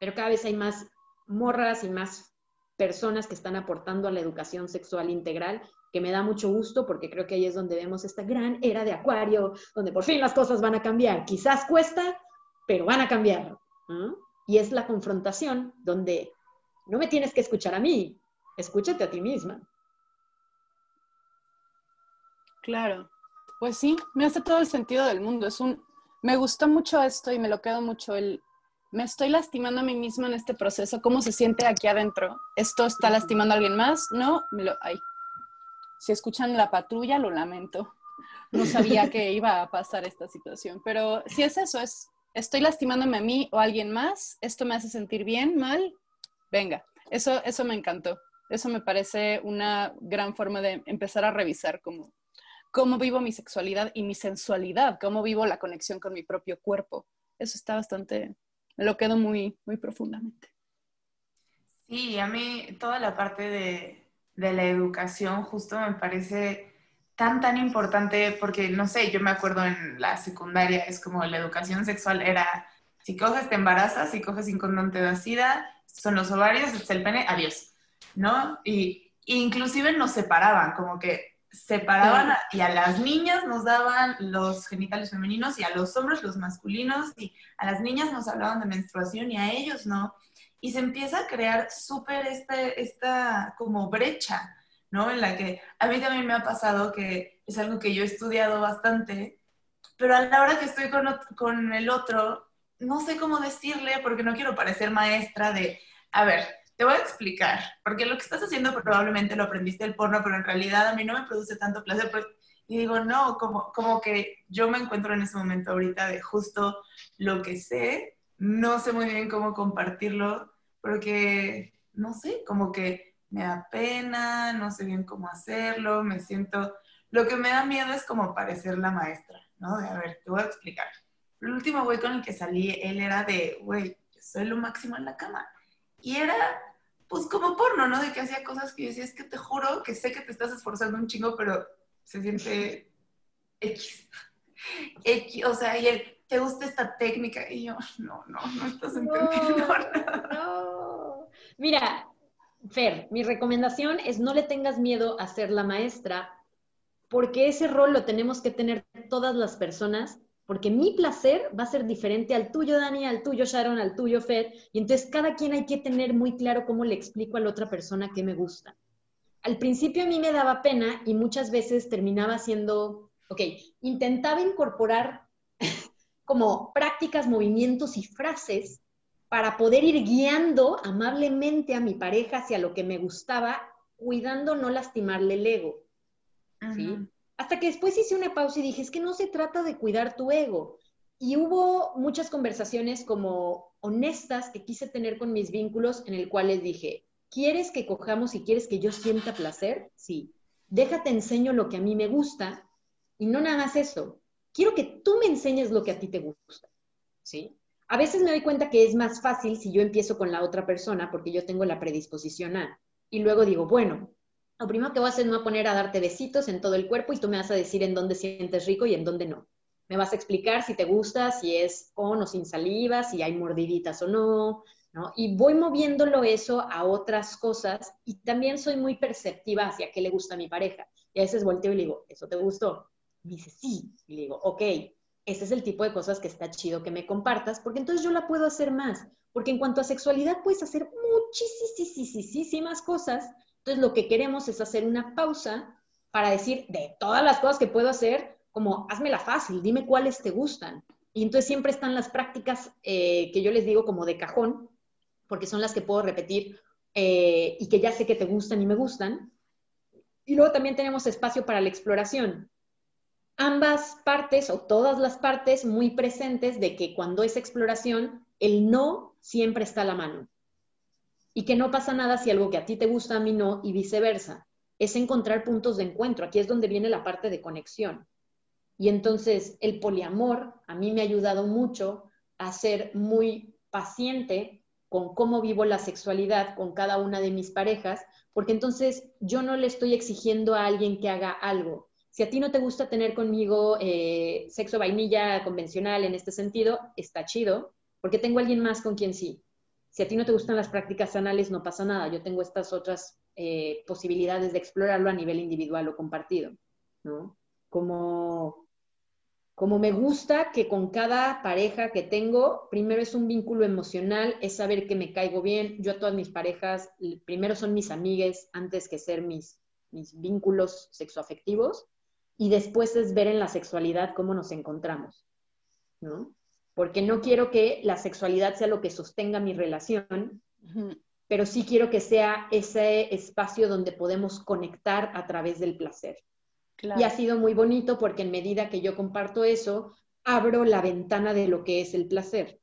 Speaker 4: Pero cada vez hay más morras y más personas que están aportando a la educación sexual integral, que me da mucho gusto porque creo que ahí es donde vemos esta gran era de acuario, donde por fin las cosas van a cambiar. Quizás cuesta, pero van a cambiar. Y es la confrontación donde no me tienes que escuchar a mí, escúchate a ti misma.
Speaker 1: Claro, pues sí, me hace todo el sentido del mundo. Es un, me gustó mucho esto y me lo quedo mucho el, me estoy lastimando a mí misma en este proceso. ¿Cómo se siente aquí adentro? ¿Esto está lastimando a alguien más? No, me lo, ay. Si escuchan la patrulla, lo lamento. No sabía que iba a pasar esta situación, pero si es eso, es estoy lastimándome a mí o a alguien más, esto me hace sentir bien, mal, venga, eso, eso me encantó. Eso me parece una gran forma de empezar a revisar cómo, cómo vivo mi sexualidad y mi sensualidad, cómo vivo la conexión con mi propio cuerpo. Eso está bastante, lo quedo muy, muy profundamente.
Speaker 3: Sí, a mí toda la parte de, de la educación justo me parece tan, tan importante porque, no sé, yo me acuerdo en la secundaria, es como la educación sexual era, si coges te embarazas, si coges sin condón te da sida, son los ovarios, es el pene, adiós, ¿no? Y inclusive nos separaban, como que separaban y a las niñas nos daban los genitales femeninos y a los hombres los masculinos y a las niñas nos hablaban de menstruación y a ellos no. Y se empieza a crear súper este, esta como brecha, ¿no? En la que a mí también me ha pasado que es algo que yo he estudiado bastante, pero a la hora que estoy con, con el otro, no sé cómo decirle porque no quiero parecer maestra de, a ver, te voy a explicar, porque lo que estás haciendo probablemente lo aprendiste del porno, pero en realidad a mí no me produce tanto placer, pues, y digo, no, como, como que yo me encuentro en ese momento ahorita de justo lo que sé, no sé muy bien cómo compartirlo, porque, no sé, como que me da pena, no sé bien cómo hacerlo, me siento... Lo que me da miedo es como parecer la maestra, ¿no? De, a ver, te voy a explicar. El último güey con el que salí, él era de, güey, yo soy lo máximo en la cama. Y era pues como porno, ¿no? De que hacía cosas que yo decía, es que te juro que sé que te estás esforzando un chingo, pero se siente X. X, o sea, y él, ¿te gusta esta técnica? Y yo, no, no, no estás entendiendo
Speaker 4: no, No. Mira, Fer, mi recomendación es no le tengas miedo a ser la maestra, porque ese rol lo tenemos que tener todas las personas, porque mi placer va a ser diferente al tuyo, Dani, al tuyo, Sharon, al tuyo, Fer, y entonces cada quien hay que tener muy claro cómo le explico a la otra persona qué me gusta. Al principio a mí me daba pena y muchas veces terminaba siendo, ok, intentaba incorporar como prácticas, movimientos y frases para poder ir guiando amablemente a mi pareja hacia lo que me gustaba, cuidando no lastimarle el ego. ¿sí? Hasta que después hice una pausa y dije, es que no se trata de cuidar tu ego. Y hubo muchas conversaciones como honestas que quise tener con mis vínculos en el cual les dije, ¿quieres que cojamos y quieres que yo sienta placer? Sí. Déjate enseño lo que a mí me gusta y no nada más eso. Quiero que tú me enseñes lo que a ti te gusta. ¿Sí? A veces me doy cuenta que es más fácil si yo empiezo con la otra persona porque yo tengo la predisposición a. Y luego digo, bueno, lo primero que voy a hacer es me voy a poner a darte besitos en todo el cuerpo y tú me vas a decir en dónde sientes rico y en dónde no. Me vas a explicar si te gusta, si es con o sin saliva, si hay mordiditas o no, ¿no? Y voy moviéndolo eso a otras cosas y también soy muy perceptiva hacia qué le gusta a mi pareja. Y a veces volteo y le digo, ¿eso te gustó? Dice, sí. Y le digo, ok, ese es el tipo de cosas que está chido que me compartas, porque entonces yo la puedo hacer más. Porque en cuanto a sexualidad puedes hacer muchísimas cosas. Entonces lo que queremos es hacer una pausa para decir de todas las cosas que puedo hacer, como hazmela fácil, dime cuáles te gustan. Y entonces siempre están las prácticas eh, que yo les digo como de cajón, porque son las que puedo repetir eh, y que ya sé que te gustan y me gustan. Y luego también tenemos espacio para la exploración ambas partes o todas las partes muy presentes de que cuando es exploración, el no siempre está a la mano. Y que no pasa nada si algo que a ti te gusta, a mí no, y viceversa. Es encontrar puntos de encuentro. Aquí es donde viene la parte de conexión. Y entonces el poliamor a mí me ha ayudado mucho a ser muy paciente con cómo vivo la sexualidad con cada una de mis parejas, porque entonces yo no le estoy exigiendo a alguien que haga algo, si a ti no te gusta tener conmigo eh, sexo vainilla convencional en este sentido, está chido, porque tengo alguien más con quien sí. Si a ti no te gustan las prácticas anales, no pasa nada. Yo tengo estas otras eh, posibilidades de explorarlo a nivel individual o compartido, ¿no? Como, como me gusta que con cada pareja que tengo, primero es un vínculo emocional, es saber que me caigo bien. Yo a todas mis parejas, primero son mis amigues antes que ser mis, mis vínculos sexoafectivos y después es ver en la sexualidad cómo nos encontramos, ¿no? Porque no quiero que la sexualidad sea lo que sostenga mi relación, pero sí quiero que sea ese espacio donde podemos conectar a través del placer. Y ha sido muy bonito porque en medida que yo comparto eso, abro la ventana de lo que es el placer.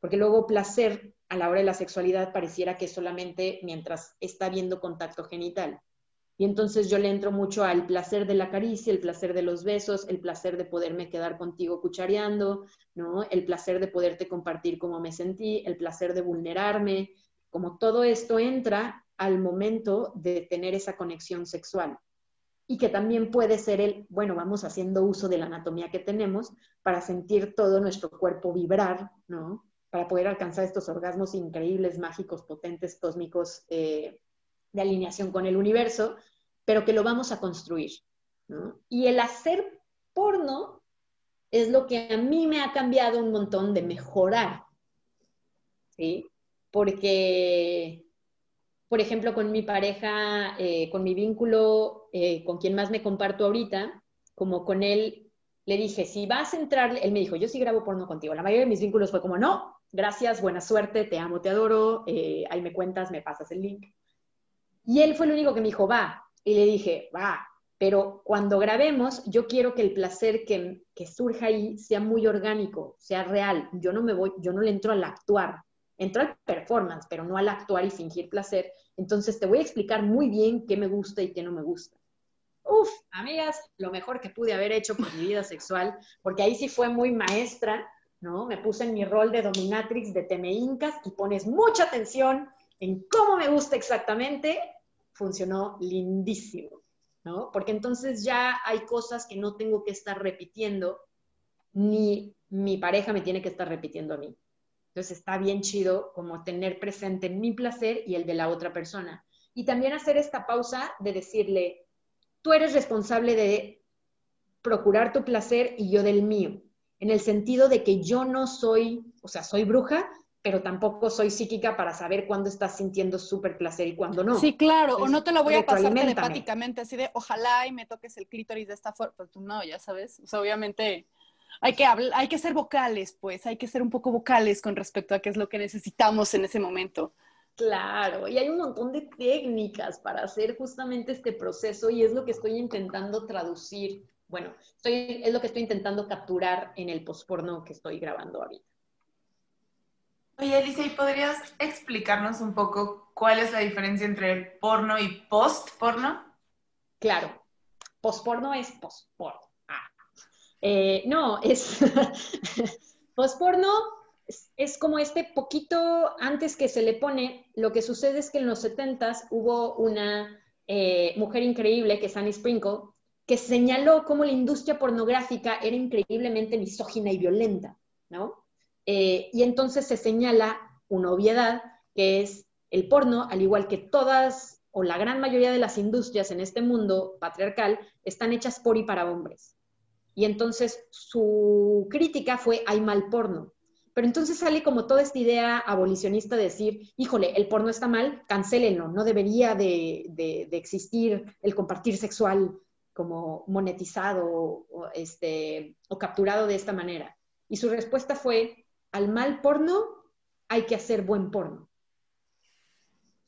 Speaker 4: Porque luego placer a la hora de la sexualidad pareciera que solamente mientras está habiendo contacto genital. Y entonces yo le entro mucho al placer de la caricia, el placer de los besos, el placer de poderme quedar contigo cuchareando, ¿no? El placer de poderte compartir cómo me sentí, el placer de vulnerarme, como todo esto entra al momento de tener esa conexión sexual. Y que también puede ser el, bueno, vamos haciendo uso de la anatomía que tenemos para sentir todo nuestro cuerpo vibrar, ¿no? Para poder alcanzar estos orgasmos increíbles, mágicos, potentes, cósmicos, eh, de alineación con el universo, pero que lo vamos a construir. Y el hacer porno es lo que a mí me ha cambiado un montón de mejorar. ¿Sí? Porque, por ejemplo, con mi pareja, eh, con mi vínculo, eh, con quien más me comparto ahorita, como con él, le dije, si vas a entrar, él me dijo, yo sí grabo porno contigo. La mayoría de mis vínculos fue como, no, gracias, buena suerte, te amo, te adoro, eh, ahí me cuentas, me pasas el link. Y él fue el único que me dijo, va. Y le dije, va, pero cuando grabemos, yo quiero que el placer que, que, surja ahí sea muy orgánico, sea real. Yo no me voy, yo no le entro al actuar, entro al performance, pero no al actuar y fingir placer. Entonces te voy a explicar muy bien qué me gusta y qué no me gusta. Uf, amigas, lo mejor que pude haber hecho por mi vida sexual, porque ahí sí fue muy maestra, ¿no? Me puse en mi rol de dominatrix de Teme Incas y pones mucha atención en cómo me gusta exactamente, funcionó lindísimo, ¿no? Porque entonces ya hay cosas que no tengo que estar repitiendo, ni mi pareja me tiene que estar repitiendo a mí. Entonces está bien chido como tener presente mi placer y el de la otra persona. Y también hacer esta pausa de decirle, tú eres responsable de procurar tu placer y yo del mío, en el sentido de que yo no soy, o sea, soy bruja, pero tampoco soy psíquica para saber cuándo estás sintiendo súper placer y cuándo no.
Speaker 1: Sí, claro, o no te lo voy a pasar telepáticamente, así de ojalá y me toques el clítoris de esta forma, pues tú no, ya sabes, o sea, obviamente hay que, hay que ser vocales, pues, hay que ser un poco vocales con respecto a qué es lo que necesitamos en ese momento.
Speaker 4: Claro, y hay un montón de técnicas para hacer justamente este proceso y es lo que estoy intentando traducir bueno, es lo que estoy intentando capturar en el postporno que estoy grabando ahorita.
Speaker 3: Oye, Alicia, ¿y podrías explicarnos un poco cuál es la diferencia entre porno y post-porno?
Speaker 4: Claro, postporno es postporno. Ah. Eh, no, es postporno es, es, como este poquito antes que se le pone, lo que sucede es que en los 70s hubo una eh, mujer increíble que es Annie Sprinkle, que señaló cómo la industria pornográfica era increíblemente misógina y violenta, ¿no? Eh, y entonces se señala una obviedad, que es el porno, al igual que todas o la gran mayoría de las industrias en este mundo patriarcal, están hechas por y para hombres. Y entonces su crítica fue, hay mal porno. Pero entonces sale como toda esta idea abolicionista de decir, híjole, el porno está mal, cancélenlo, no debería de, de existir el compartir sexual como monetizado este, o capturado de esta manera. Y su respuesta fue, al mal porno hay que hacer buen porno.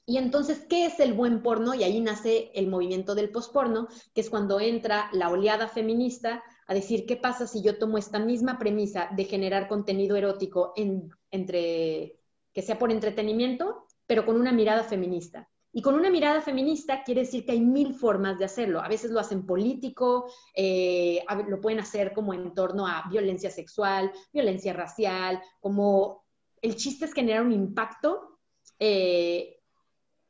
Speaker 4: Y entonces, ¿qué es el buen porno? Y ahí nace el movimiento del posporno, que es cuando entra la oleada feminista a decir, ¿qué pasa si yo tomo esta misma premisa de generar contenido erótico entre, que sea por entretenimiento, pero con una mirada feminista? Y con una mirada feminista quiere decir que hay mil formas de hacerlo. A veces lo hacen político, eh, lo pueden hacer como en torno a violencia sexual, violencia racial, como el chiste es generar un impacto. Eh,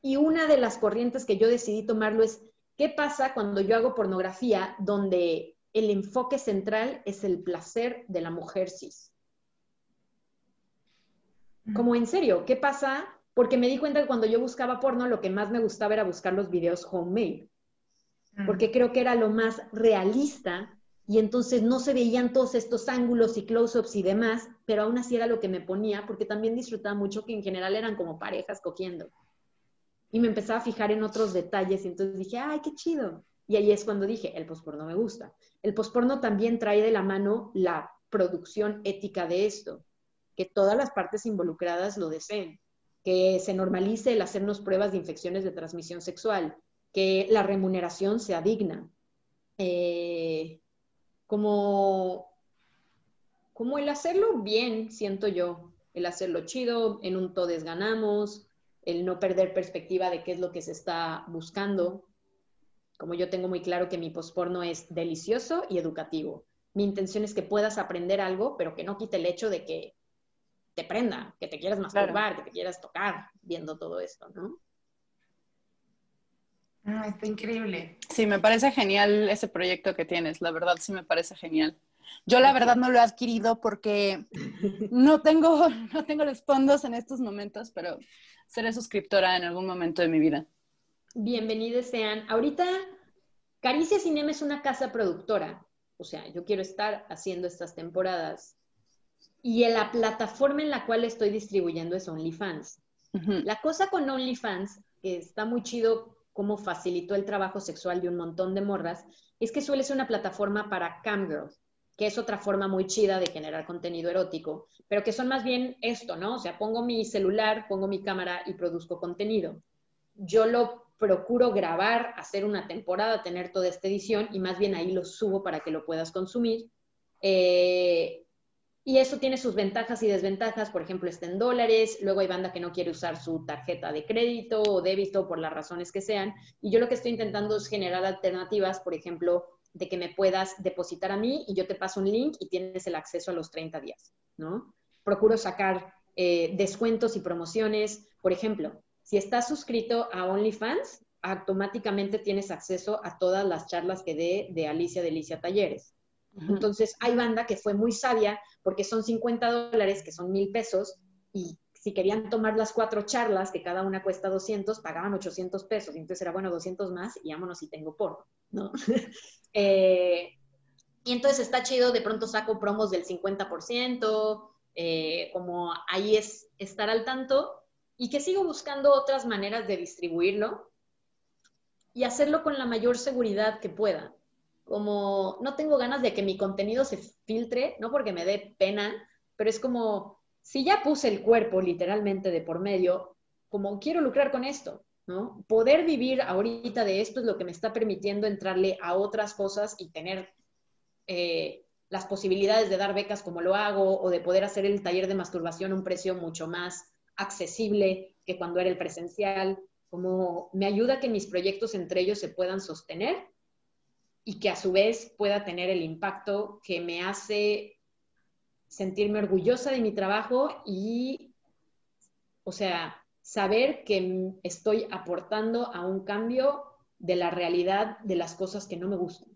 Speaker 4: y una de las corrientes que yo decidí tomarlo es, ¿qué pasa cuando yo hago pornografía donde el enfoque central es el placer de la mujer cis? Como en serio, ¿qué pasa porque me di cuenta que cuando yo buscaba porno, lo que más me gustaba era buscar los videos homemade, mm. porque creo que era lo más realista y entonces no se veían todos estos ángulos y close-ups y demás, pero aún así era lo que me ponía, porque también disfrutaba mucho que en general eran como parejas cogiendo. Y me empezaba a fijar en otros detalles y entonces dije, ay, qué chido. Y ahí es cuando dije, el posporno me gusta. El posporno también trae de la mano la producción ética de esto, que todas las partes involucradas lo deseen que se normalice el hacernos pruebas de infecciones de transmisión sexual, que la remuneración sea digna, eh, como, como el hacerlo bien, siento yo, el hacerlo chido, en un todes ganamos, el no perder perspectiva de qué es lo que se está buscando. Como yo tengo muy claro que mi posporno es delicioso y educativo. Mi intención es que puedas aprender algo, pero que no quite el hecho de que te prenda, que te quieras masturbar, que te quieras tocar viendo todo esto, ¿no?
Speaker 3: Ah, está increíble.
Speaker 1: Sí, me parece genial ese proyecto que tienes, la verdad sí me parece genial. Yo la verdad no lo he adquirido porque no tengo, no tengo los fondos en estos momentos, pero seré suscriptora en algún momento de mi vida.
Speaker 4: Bienvenidos sean. Ahorita Caricia Cinema es una casa productora. O sea, yo quiero estar haciendo estas temporadas y la plataforma en la cual estoy distribuyendo es OnlyFans. La cosa con OnlyFans, que está muy chido cómo facilitó el trabajo sexual de un montón de morras, es que suele ser una plataforma para camgirls, que es otra forma muy chida de generar contenido erótico, pero que son más bien esto, ¿no? O sea, pongo mi celular, pongo mi cámara y produzco contenido. Yo lo procuro grabar, hacer una temporada, tener toda esta edición y más bien ahí lo subo para que lo puedas consumir. Eh, y eso tiene sus ventajas y desventajas, por ejemplo, está en dólares, luego hay banda que no quiere usar su tarjeta de crédito o débito por las razones que sean. Y yo lo que estoy intentando es generar alternativas, por ejemplo, de que me puedas depositar a mí y yo te paso un link y tienes el acceso a los 30 días, ¿no? Procuro sacar eh, descuentos y promociones. Por ejemplo, si estás suscrito a OnlyFans, automáticamente tienes acceso a todas las charlas que dé de Alicia de Entonces, hay banda que fue muy sabia porque son 50 dólares, que son mil pesos, y si querían tomar las cuatro charlas, que cada una cuesta 200, pagaban 800 pesos. Y entonces era, bueno, 200 más y vámonos si tengo porno, ¿no? Eh, y entonces está chido, de pronto saco promos del 50%, eh, como ahí es estar al tanto y que sigo buscando otras maneras de distribuirlo y hacerlo con la mayor seguridad que pueda. Como no tengo ganas de que mi contenido se filtre, no porque me dé pena, pero es como, si ya puse el cuerpo literalmente de por medio, como quiero lucrar con esto, ¿no? Poder vivir ahorita de esto es lo que me está permitiendo entrarle a otras cosas y tener eh, las posibilidades de dar becas como lo hago o de poder hacer el taller de masturbación a un precio mucho más accesible que cuando era el presencial, como me ayuda a que mis proyectos entre ellos se puedan sostener y que a su vez pueda tener el impacto que me hace sentirme orgullosa de mi trabajo y, o sea, saber que estoy aportando a un cambio de la realidad de las cosas que no me gustan.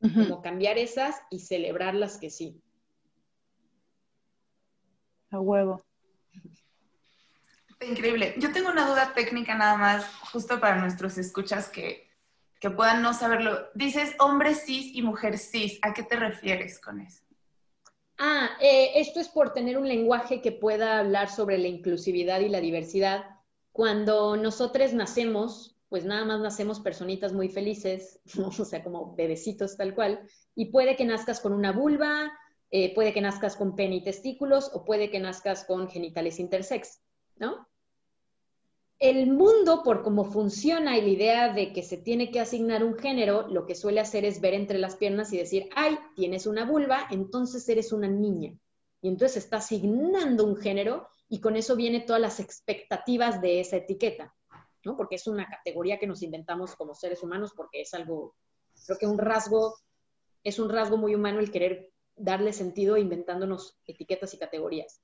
Speaker 4: Como cambiar esas y celebrar las que sí.
Speaker 1: A huevo.
Speaker 3: Increíble. Yo tengo una duda técnica nada más, justo para nuestros escuchas que, que puedan no saberlo. Dices hombre cis y mujer cis. ¿A qué te refieres con eso?
Speaker 4: Ah, eh, esto es por tener un lenguaje que pueda hablar sobre la inclusividad y la diversidad. Cuando nosotros nacemos, pues nada más nacemos personitas muy felices, o sea, como bebecitos tal cual, y puede que nazcas con una vulva, eh, puede que nazcas con pene y testículos, o puede que nazcas con genitales intersex, ¿no? El mundo, por cómo funciona y la idea de que se tiene que asignar un género, lo que suele hacer es ver entre las piernas y decir, ay, tienes una vulva, entonces eres una niña. Y entonces está asignando un género y con eso viene todas las expectativas de esa etiqueta. Porque es una categoría que nos inventamos como seres humanos porque es algo, creo que un rasgo, es un rasgo muy humano el querer darle sentido inventándonos etiquetas y categorías.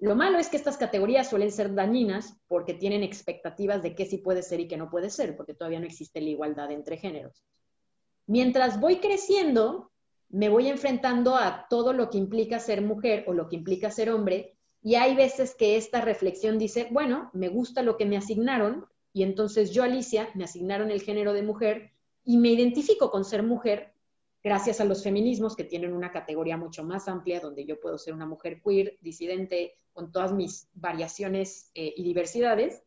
Speaker 4: Lo malo es que estas categorías suelen ser dañinas porque tienen expectativas de qué sí puede ser y qué no puede ser, porque todavía no existe la igualdad entre géneros. Mientras voy creciendo, me voy enfrentando a todo lo que implica ser mujer o lo que implica ser hombre, y hay veces que esta reflexión dice, bueno, me gusta lo que me asignaron, y entonces yo, Alicia, me asignaron el género de mujer y me identifico con ser mujer gracias a los feminismos que tienen una categoría mucho más amplia donde yo puedo ser una mujer queer, disidente, con todas mis variaciones eh, y diversidades.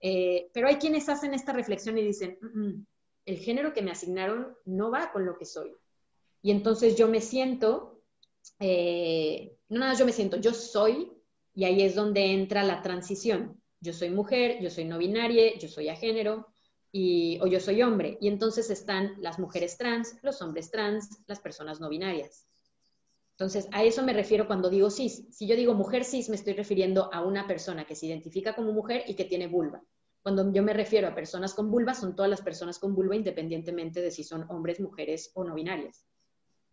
Speaker 4: Eh, pero hay quienes hacen esta reflexión y dicen, mm, mm, el género que me asignaron no va con lo que soy. Y entonces yo me siento, eh, no nada, yo me siento, yo soy, y ahí es donde entra la transición yo soy mujer, yo soy no binaria, yo soy a género, y, o yo soy hombre. Y entonces están las mujeres trans, los hombres trans, las personas no binarias. Entonces, a eso me refiero cuando digo cis. Si yo digo mujer cis, me estoy refiriendo a una persona que se identifica como mujer y que tiene vulva. Cuando yo me refiero a personas con vulva, son todas las personas con vulva independientemente de si son hombres, mujeres o no binarias.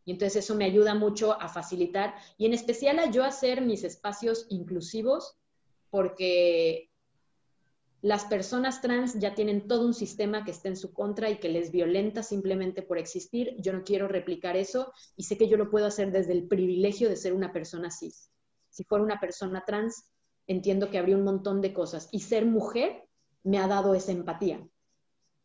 Speaker 4: Y entonces eso me ayuda mucho a facilitar y en especial a yo hacer mis espacios inclusivos porque las personas trans ya tienen todo un sistema que está en su contra y que les violenta simplemente por existir. Yo no quiero replicar eso y sé que yo lo puedo hacer desde el privilegio de ser una persona cis. Si fuera una persona trans, entiendo que habría un montón de cosas. Y ser mujer me ha dado esa empatía,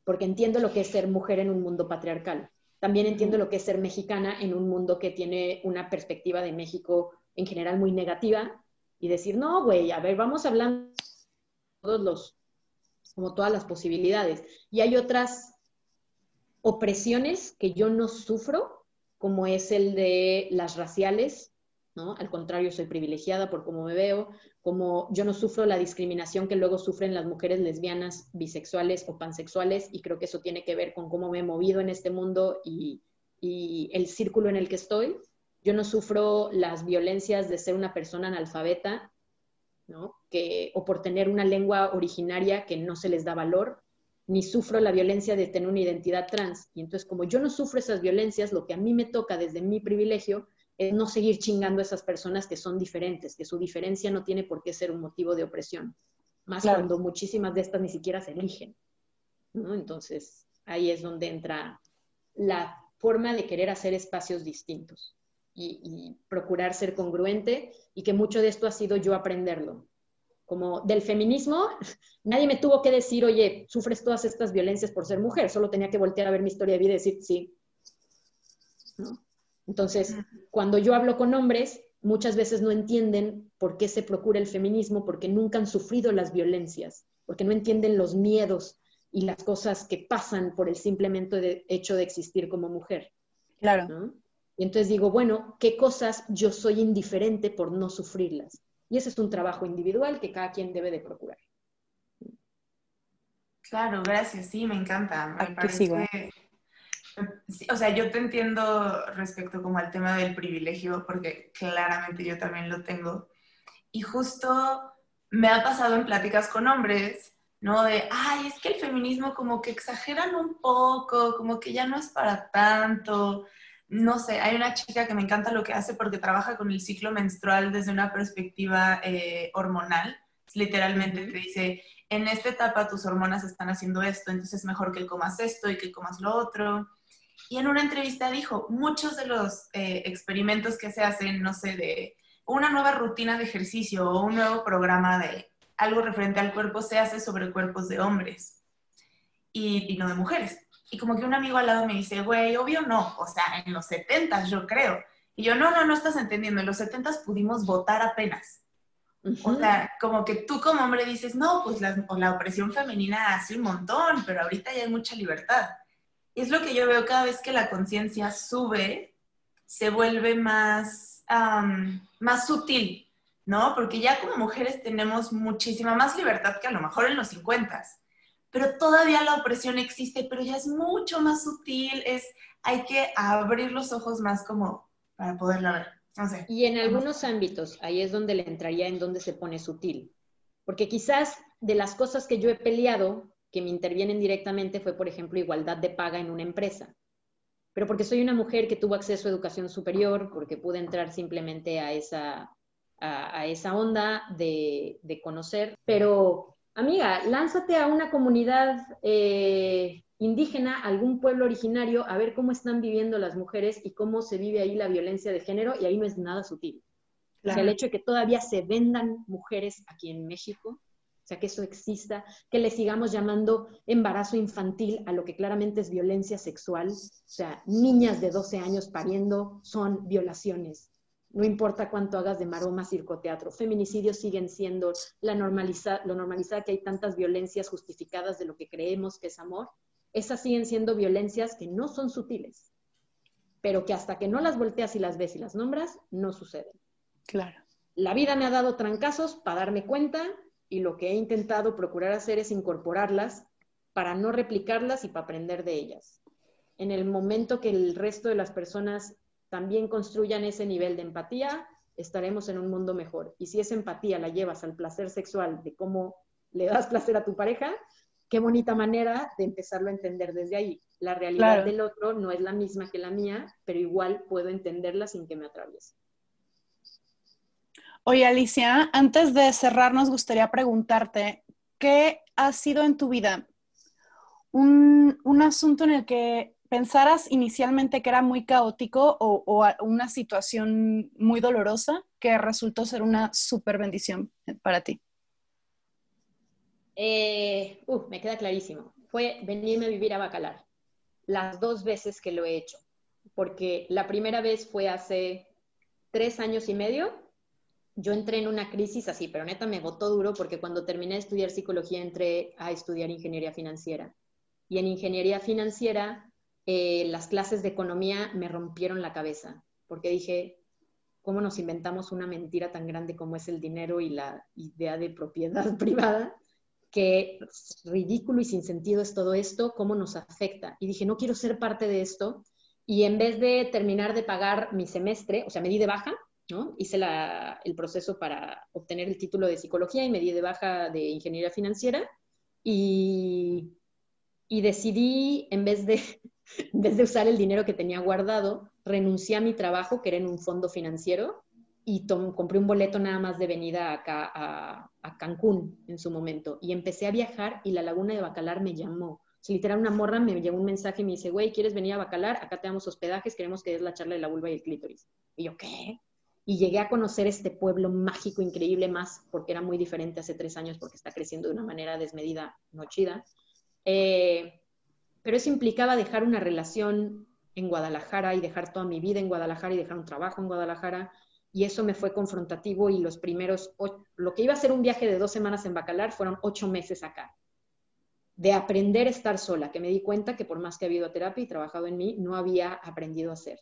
Speaker 4: porque entiendo lo que es ser mujer en un mundo patriarcal. También entiendo lo que es ser mexicana en un mundo que tiene una perspectiva de México en general muy negativa y decir, no, güey, a ver, vamos hablando todos los como todas las posibilidades. Y hay otras opresiones que yo no sufro, como es el de las raciales, ¿no? Al contrario, soy privilegiada por cómo me veo, como yo no sufro la discriminación que luego sufren las mujeres lesbianas, bisexuales o pansexuales, y creo que eso tiene que ver con cómo me he movido en este mundo y, y el círculo en el que estoy. Yo no sufro las violencias de ser una persona analfabeta que, o por tener una lengua originaria que no se les da valor, ni sufro la violencia de tener una identidad trans. Y entonces, como yo no sufro esas violencias, lo que a mí me toca desde mi privilegio es no seguir chingando a esas personas que son diferentes, que su diferencia no tiene por qué ser un motivo de opresión. más cuando muchísimas de estas ni siquiera se eligen. Entonces, ahí es donde entra la forma de querer hacer espacios distintos y, procurar ser congruente y que mucho de esto ha sido yo aprenderlo. Como del feminismo, nadie me tuvo que decir, oye, sufres todas estas violencias por ser mujer, solo tenía que voltear a ver mi historia de vida y decir, sí. Entonces, cuando yo hablo con hombres, muchas veces no entienden por qué se procura el feminismo, porque nunca han sufrido las violencias, porque no entienden los miedos y las cosas que pasan por el simplemente hecho de existir como mujer.
Speaker 1: Claro.
Speaker 4: Y entonces digo, bueno, ¿qué cosas yo soy indiferente por no sufrirlas? Y ese es un trabajo individual que cada quien debe de procurar.
Speaker 3: Claro, gracias. Sí, me encanta. Me parece, o sea, yo te entiendo respecto como al tema del privilegio, porque claramente yo también lo tengo. Y justo me ha pasado en pláticas con hombres, ¿no? De, ay, es que el feminismo como que exageran un poco, como que ya no es para tanto. No sé, hay una chica que me encanta lo que hace porque trabaja con el ciclo menstrual desde una perspectiva eh, hormonal. Literalmente te dice, en esta etapa tus hormonas están haciendo esto, entonces es mejor que comas esto y que comas lo otro. Y en una entrevista dijo, muchos de los eh, experimentos que se hacen, no sé, de una nueva rutina de ejercicio o un nuevo programa de algo referente al cuerpo se hace sobre cuerpos de hombres y, no de mujeres. Y como que un amigo al lado me dice, güey, obvio no, o sea, en los 70 yo creo. Y yo, no, no, no estás entendiendo, en los 70 pudimos votar apenas. O sea, como que tú como hombre dices, no, pues la, la opresión femenina hace un montón, pero ahorita ya hay mucha libertad es lo que yo veo cada vez que la conciencia sube, se vuelve más, más sutil, ¿no? Porque ya como mujeres tenemos muchísima más libertad que a lo mejor en los 50, pero todavía la opresión existe, pero ya es mucho más sutil, es, hay que abrir los ojos más como para poderla ver. No sé.
Speaker 4: Y en algunos ámbitos, ahí es donde le entraría en donde se pone sutil. Porque quizás de las cosas que yo he peleado que me intervienen directamente fue, por ejemplo, igualdad de paga en una empresa. Pero porque soy una mujer que tuvo acceso a educación superior, porque pude entrar simplemente a esa, a, esa onda de, de, conocer. Pero, amiga, lánzate a una comunidad indígena, eh, indígena, algún pueblo originario, a ver cómo están viviendo las mujeres y cómo se vive ahí la violencia de género, y ahí no es nada sutil. O sea, el hecho de que todavía se vendan mujeres aquí en México o sea, que eso exista, que le sigamos llamando embarazo infantil a lo que claramente es violencia sexual. O sea, niñas de 12 años pariendo son violaciones. No importa cuánto hagas de maroma, circoteatro. Feminicidios siguen siendo la normaliza lo normalizada que hay tantas violencias justificadas de lo que creemos que es amor. Esas siguen siendo violencias que no son sutiles, pero que hasta que no las volteas y las ves y las nombras, no suceden.
Speaker 1: Claro.
Speaker 4: La vida me ha dado trancazos para darme cuenta y lo que he intentado procurar hacer es incorporarlas para no replicarlas y para aprender de ellas. En el momento que el resto de las personas también construyan ese nivel de empatía, estaremos en un mundo mejor. Y si esa empatía la llevas al placer sexual de cómo le das placer a tu pareja, qué bonita manera de empezarlo a entender desde ahí. La realidad del otro no es la misma que la mía, pero igual puedo entenderla sin que me atraviese.
Speaker 1: Oye, Alicia, antes de cerrar, nos gustaría preguntarte, ¿qué ha sido en tu vida un, asunto en el que pensaras inicialmente que era muy caótico o, una situación muy dolorosa que resultó ser una súper bendición para ti?
Speaker 4: Eh, me queda clarísimo. Fue venirme a vivir a Bacalar, las dos veces que lo he hecho, porque la primera vez fue hace tres años y medio yo entré en una crisis así, pero neta me botó duro porque cuando terminé de estudiar psicología entré a estudiar ingeniería financiera. Y en ingeniería financiera, eh, las clases de economía me rompieron la cabeza, porque dije, ¿cómo nos inventamos una mentira tan grande como es el dinero y la idea de propiedad privada? Qué ridículo y sin sentido es todo esto, cómo nos afecta. Y dije, no quiero ser parte de esto. Y en vez de terminar de pagar mi semestre, o sea, me di de baja, Hice el proceso para obtener el título de psicología y me di de baja de ingeniería financiera y, decidí, en vez, de, en vez de usar el dinero que tenía guardado, renuncié a mi trabajo, que era en un fondo financiero, y compré un boleto nada más de venida acá a, Cancún en su momento. Y empecé a viajar y la laguna de Bacalar me llamó. O literal, una morra me llegó un mensaje y me dice, güey, ¿quieres venir a Bacalar? Acá te damos hospedajes, queremos que des la charla de la vulva y el clítoris. Y yo, ¿qué? Y llegué a conocer este pueblo mágico, increíble, más porque era muy diferente hace tres años, porque está creciendo de una manera desmedida, no chida. Eh, pero eso implicaba dejar una relación en Guadalajara y dejar toda mi vida en Guadalajara y dejar un trabajo en Guadalajara. Y eso me fue confrontativo y los primeros, lo que iba a ser un viaje de dos semanas en Bacalar, fueron ocho meses acá. De aprender a estar sola, que me di cuenta que por más que había ido a terapia y trabajado en mí, no había aprendido a hacer,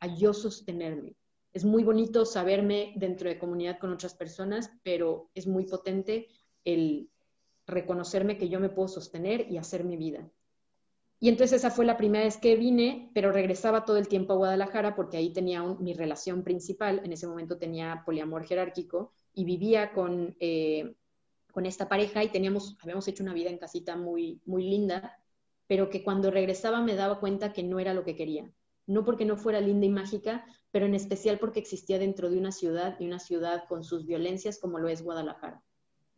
Speaker 4: a yo sostenerme. Es muy bonito saberme dentro de comunidad con otras personas, pero es muy potente el reconocerme que yo me puedo sostener y hacer mi vida. Y entonces esa fue la primera vez que vine, pero regresaba todo el tiempo a Guadalajara porque ahí tenía mi relación principal. En ese momento tenía poliamor jerárquico y vivía con, eh, con esta pareja y teníamos, habíamos hecho una vida en casita muy, muy linda, pero que cuando regresaba me daba cuenta que no era lo que quería. No porque no fuera linda y mágica, pero en especial porque existía dentro de una ciudad y una ciudad con sus violencias como lo es Guadalajara.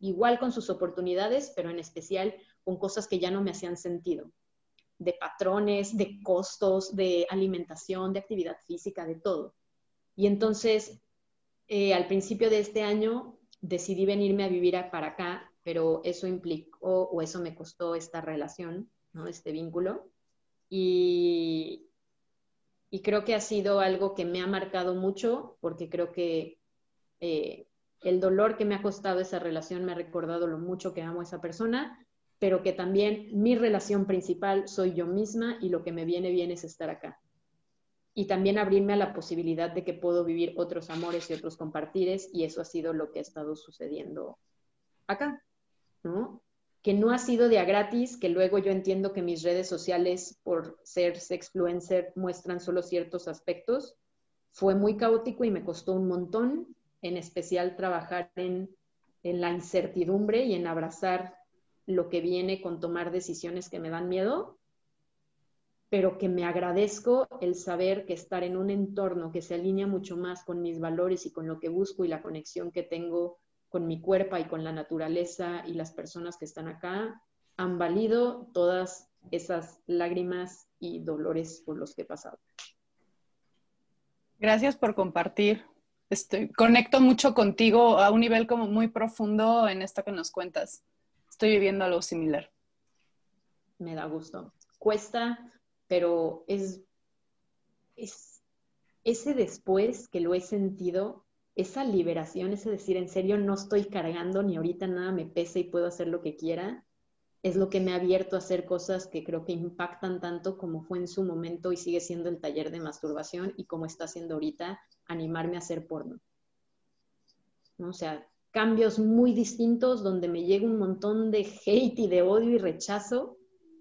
Speaker 4: Igual con sus oportunidades, pero en especial con cosas que ya no me hacían sentido de patrones, de costos, de alimentación, de actividad física, de todo. Y entonces, eh, al principio de este año, decidí venirme a vivir para acá, pero eso implicó o eso me costó esta relación, ¿no? este vínculo. Y, y creo que ha sido algo que me ha marcado mucho, porque creo que eh, el dolor que me ha costado esa relación me ha recordado lo mucho que amo a esa persona pero que también mi relación principal soy yo misma y lo que me viene bien es estar acá. Y también abrirme a la posibilidad de que puedo vivir otros amores y otros compartires, y eso ha sido lo que ha estado sucediendo acá, ¿no? Que no ha sido de a gratis, que luego yo entiendo que mis redes sociales, por ser sexfluencer, muestran solo ciertos aspectos. Fue muy caótico y me costó un montón, en especial trabajar en, en la incertidumbre y en abrazar lo que viene con tomar decisiones que me dan miedo, pero que me agradezco el saber que estar en un entorno que se alinea mucho más con mis valores y con lo que busco y la conexión que tengo con mi cuerpo y con la naturaleza y las personas que están acá, han valido todas esas lágrimas y dolores por los que he pasado.
Speaker 1: Gracias por compartir. Estoy, conecto mucho contigo a un nivel como muy profundo en esto que nos cuentas estoy viviendo algo similar.
Speaker 4: Me da gusto. Cuesta, pero es, es ese después que lo he sentido, esa liberación, ese decir, en serio, no estoy cargando ni ahorita nada me pesa y puedo hacer lo que quiera, es lo que me ha abierto a hacer cosas que creo que impactan tanto como fue en su momento y sigue siendo el taller de masturbación y como está haciendo ahorita animarme a hacer porno. ¿No? O sea, cambios muy distintos donde me llega un montón de hate y de odio y rechazo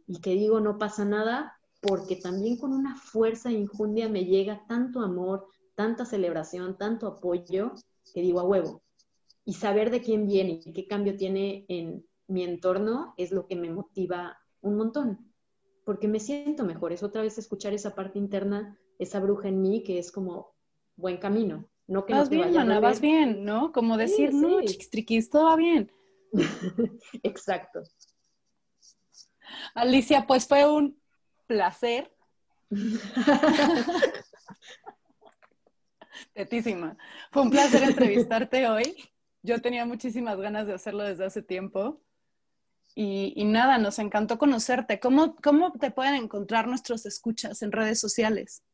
Speaker 4: y que digo no pasa nada porque también con una fuerza e injundia me llega tanto amor, tanta celebración, tanto apoyo que digo a huevo. Y saber de quién viene y qué cambio tiene en mi entorno es lo que me motiva un montón, porque me siento mejor. Es otra vez escuchar esa parte interna, esa bruja en mí que es como buen camino.
Speaker 1: No que vas bien, mana, vas bien, ¿no? Como decir, no, chiquistriquis, todo va bien.
Speaker 4: Exacto.
Speaker 1: Alicia, pues fue un placer. Tetísima. Fue un placer entrevistarte hoy. Yo tenía muchísimas ganas de hacerlo desde hace tiempo. Y, y nada, nos encantó conocerte. ¿Cómo, ¿Cómo te pueden encontrar nuestros escuchas en redes sociales?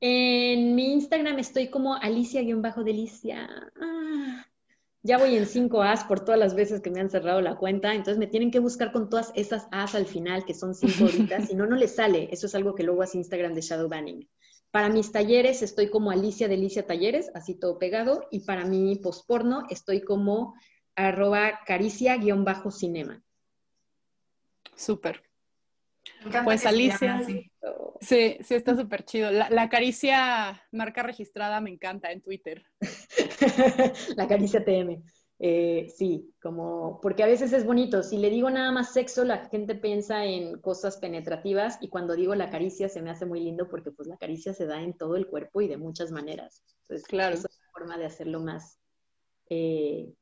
Speaker 4: En mi Instagram estoy como Alicia-Delicia. Ah, ya voy en 5 As por todas las veces que me han cerrado la cuenta, entonces me tienen que buscar con todas esas As al final, que son 5 horitas, si no, no les sale. Eso es algo que luego hace Instagram de Shadow Banning. Para mis talleres estoy como Alicia Delicia Talleres, así todo pegado, y para mi posporno estoy como arroba caricia-cinema.
Speaker 1: Súper. Pues Alicia, sí, sí está súper chido. La, caricia marca registrada me encanta en Twitter.
Speaker 4: la caricia TM. Eh, sí, como, porque a veces es bonito. Si le digo nada más sexo, la gente piensa en cosas penetrativas y cuando digo la caricia se me hace muy lindo porque pues la caricia se da en todo el cuerpo y de muchas maneras. Entonces, claro. Es forma de hacerlo más, eh,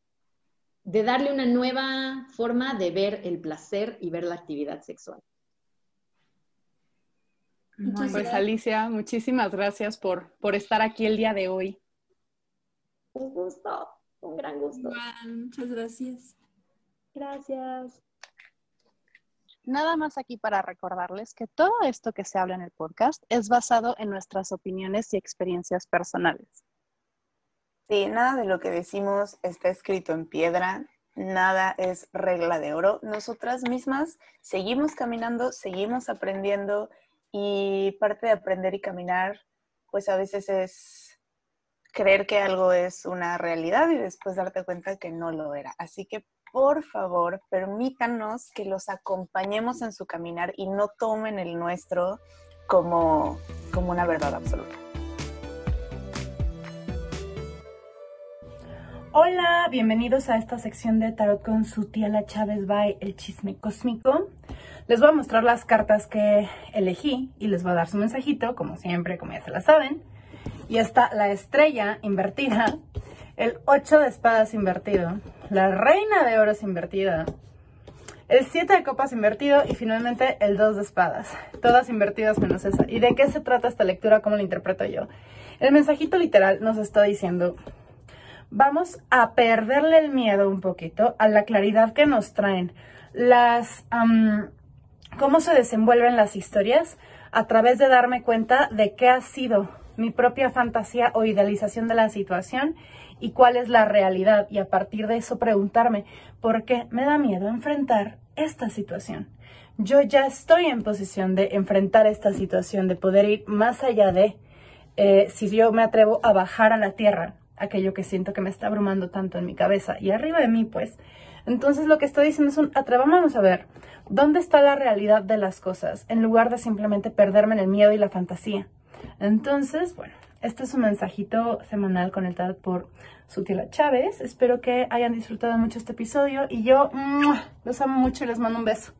Speaker 4: de darle una nueva forma de ver el placer y ver la actividad sexual.
Speaker 6: Pues Alicia, muchísimas gracias por, por estar aquí el día de hoy.
Speaker 4: Un gusto, un gran gusto.
Speaker 5: muchas gracias.
Speaker 4: Gracias.
Speaker 1: Nada más aquí para recordarles que todo esto que se habla en el podcast es basado en nuestras opiniones y experiencias personales.
Speaker 3: Sí, nada de lo que decimos está escrito en piedra, nada es regla de oro. Nosotras mismas seguimos caminando, seguimos aprendiendo y parte de aprender y caminar, pues a veces es creer que algo es una realidad y después darte cuenta que no lo era. Así que por favor, permítanos que los acompañemos en su caminar y no tomen el nuestro como, como una verdad absoluta.
Speaker 1: Hola, bienvenidos a esta sección de Tarot con su tía La Chávez by El Chisme Cósmico. Les voy a mostrar las cartas que elegí y les voy a dar su mensajito, como siempre, como ya se la saben. Y está la estrella invertida, el 8 de espadas invertido, la reina de oros invertida, el 7 de copas invertido y finalmente el 2 de espadas. Todas invertidas menos esa. ¿Y de qué se trata esta lectura? ¿Cómo la interpreto yo? El mensajito literal nos está diciendo, vamos a perderle el miedo un poquito a la claridad que nos traen las... cómo se desenvuelven las historias a través de darme cuenta de qué ha sido mi propia fantasía o idealización de la situación y cuál es la realidad y a partir de eso preguntarme por qué me da miedo enfrentar esta situación. Yo ya estoy en posición de enfrentar esta situación, de poder ir más allá de eh, si yo me atrevo a bajar a la tierra aquello que siento que me está abrumando tanto en mi cabeza y arriba de mí, pues. Entonces lo que estoy diciendo es un atrevámonos a ver dónde está la realidad de las cosas en lugar de simplemente perderme en el miedo y la fantasía. Entonces, bueno, este es un mensajito semanal con el por Sutila Chávez. Espero que hayan disfrutado mucho este episodio y yo los amo mucho y les mando un beso.